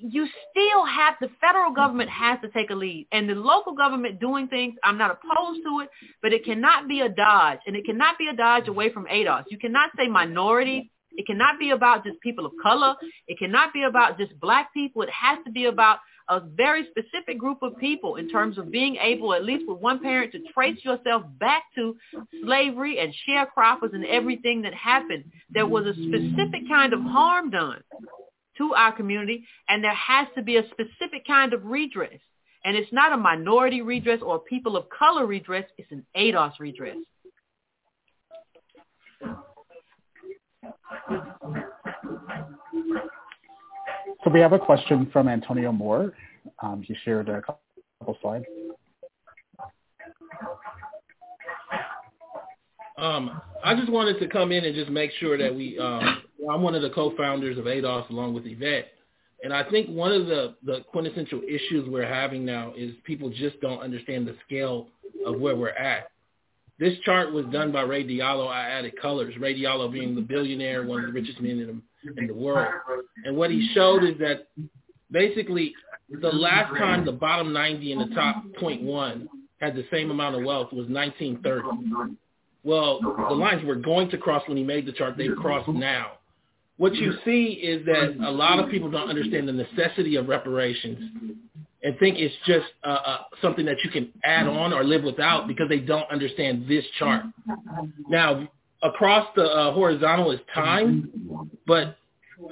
you still have the federal government has to take a lead. And the local government doing things i'm not opposed to it but it cannot be a dodge. And it cannot be a dodge away from ados. You cannot say minority. It cannot be about just people of color. It cannot be about just black people. It has to be about a very specific group of people in terms of being able at least with one parent to trace yourself back to slavery and sharecroppers and everything that happened there was a specific kind of harm done to our community, and there has to be a specific kind of redress. And it's not a minority redress or people of color redress, it's an ADOS redress. So we have a question from Antonio Moore. Um, he shared a couple slides. Um, I just wanted to come in and just make sure that we um, I'm one of the co-founders of ADOS along with Yvette. And I think one of the, the quintessential issues we're having now is people just don't understand the scale of where we're at. This chart was done by Ray Dalio. I added colors. Ray Dalio being the billionaire, one of the richest men in the, in the world. And what he showed is that basically the last time the bottom 90 and the top 0.1 had the same amount of wealth was 1930. Well, the lines were going to cross when he made the chart. They've crossed now what you see is that a lot of people don't understand the necessity of reparations and think it's just uh, uh, something that you can add on or live without because they don't understand this chart. Now, across the uh, horizontal is time, but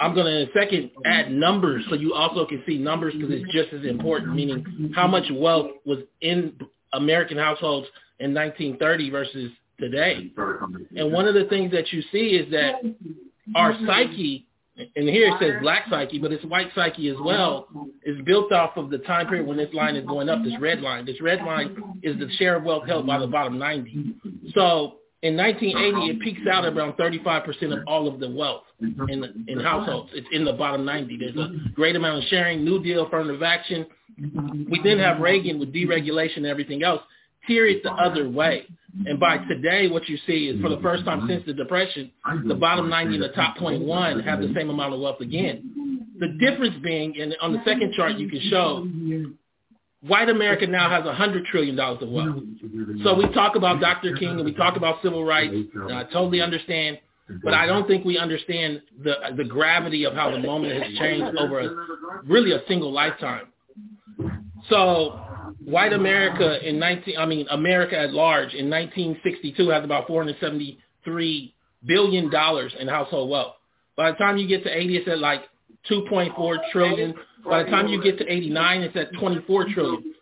I'm going to in a second add numbers so you also can see numbers because it's just as important, meaning how much wealth was in American households in 1930 versus today. And one of the things that you see is that our psyche, and here it says black psyche, but it's white psyche as well, is built off of the time period when this line is going up, this red line. This red line is the share of wealth held by the bottom 90. So in 1980, it peaks out around 35% of all of the wealth in in households. It's in the bottom 90. There's a great amount of sharing, New Deal, affirmative action. We then have Reagan with deregulation and everything else. Here it's the other way. And by today, what you see is for the first time since the Depression, the bottom 90 and the top 0.1 have the same amount of wealth again. The difference being, and on the second chart you can show, white America now has a hundred trillion dollars of wealth. So we talk about Dr. King and we talk about civil rights, and I totally understand, but I don't think we understand the the gravity of how the moment has changed over a, really a single lifetime. So white America in 19, I mean America at large in 1962 has about 473 billion dollars in household wealth. By the time you get to 80, it's at like 2.4 trillion. By the time you get to 89, it's at 24 trillion.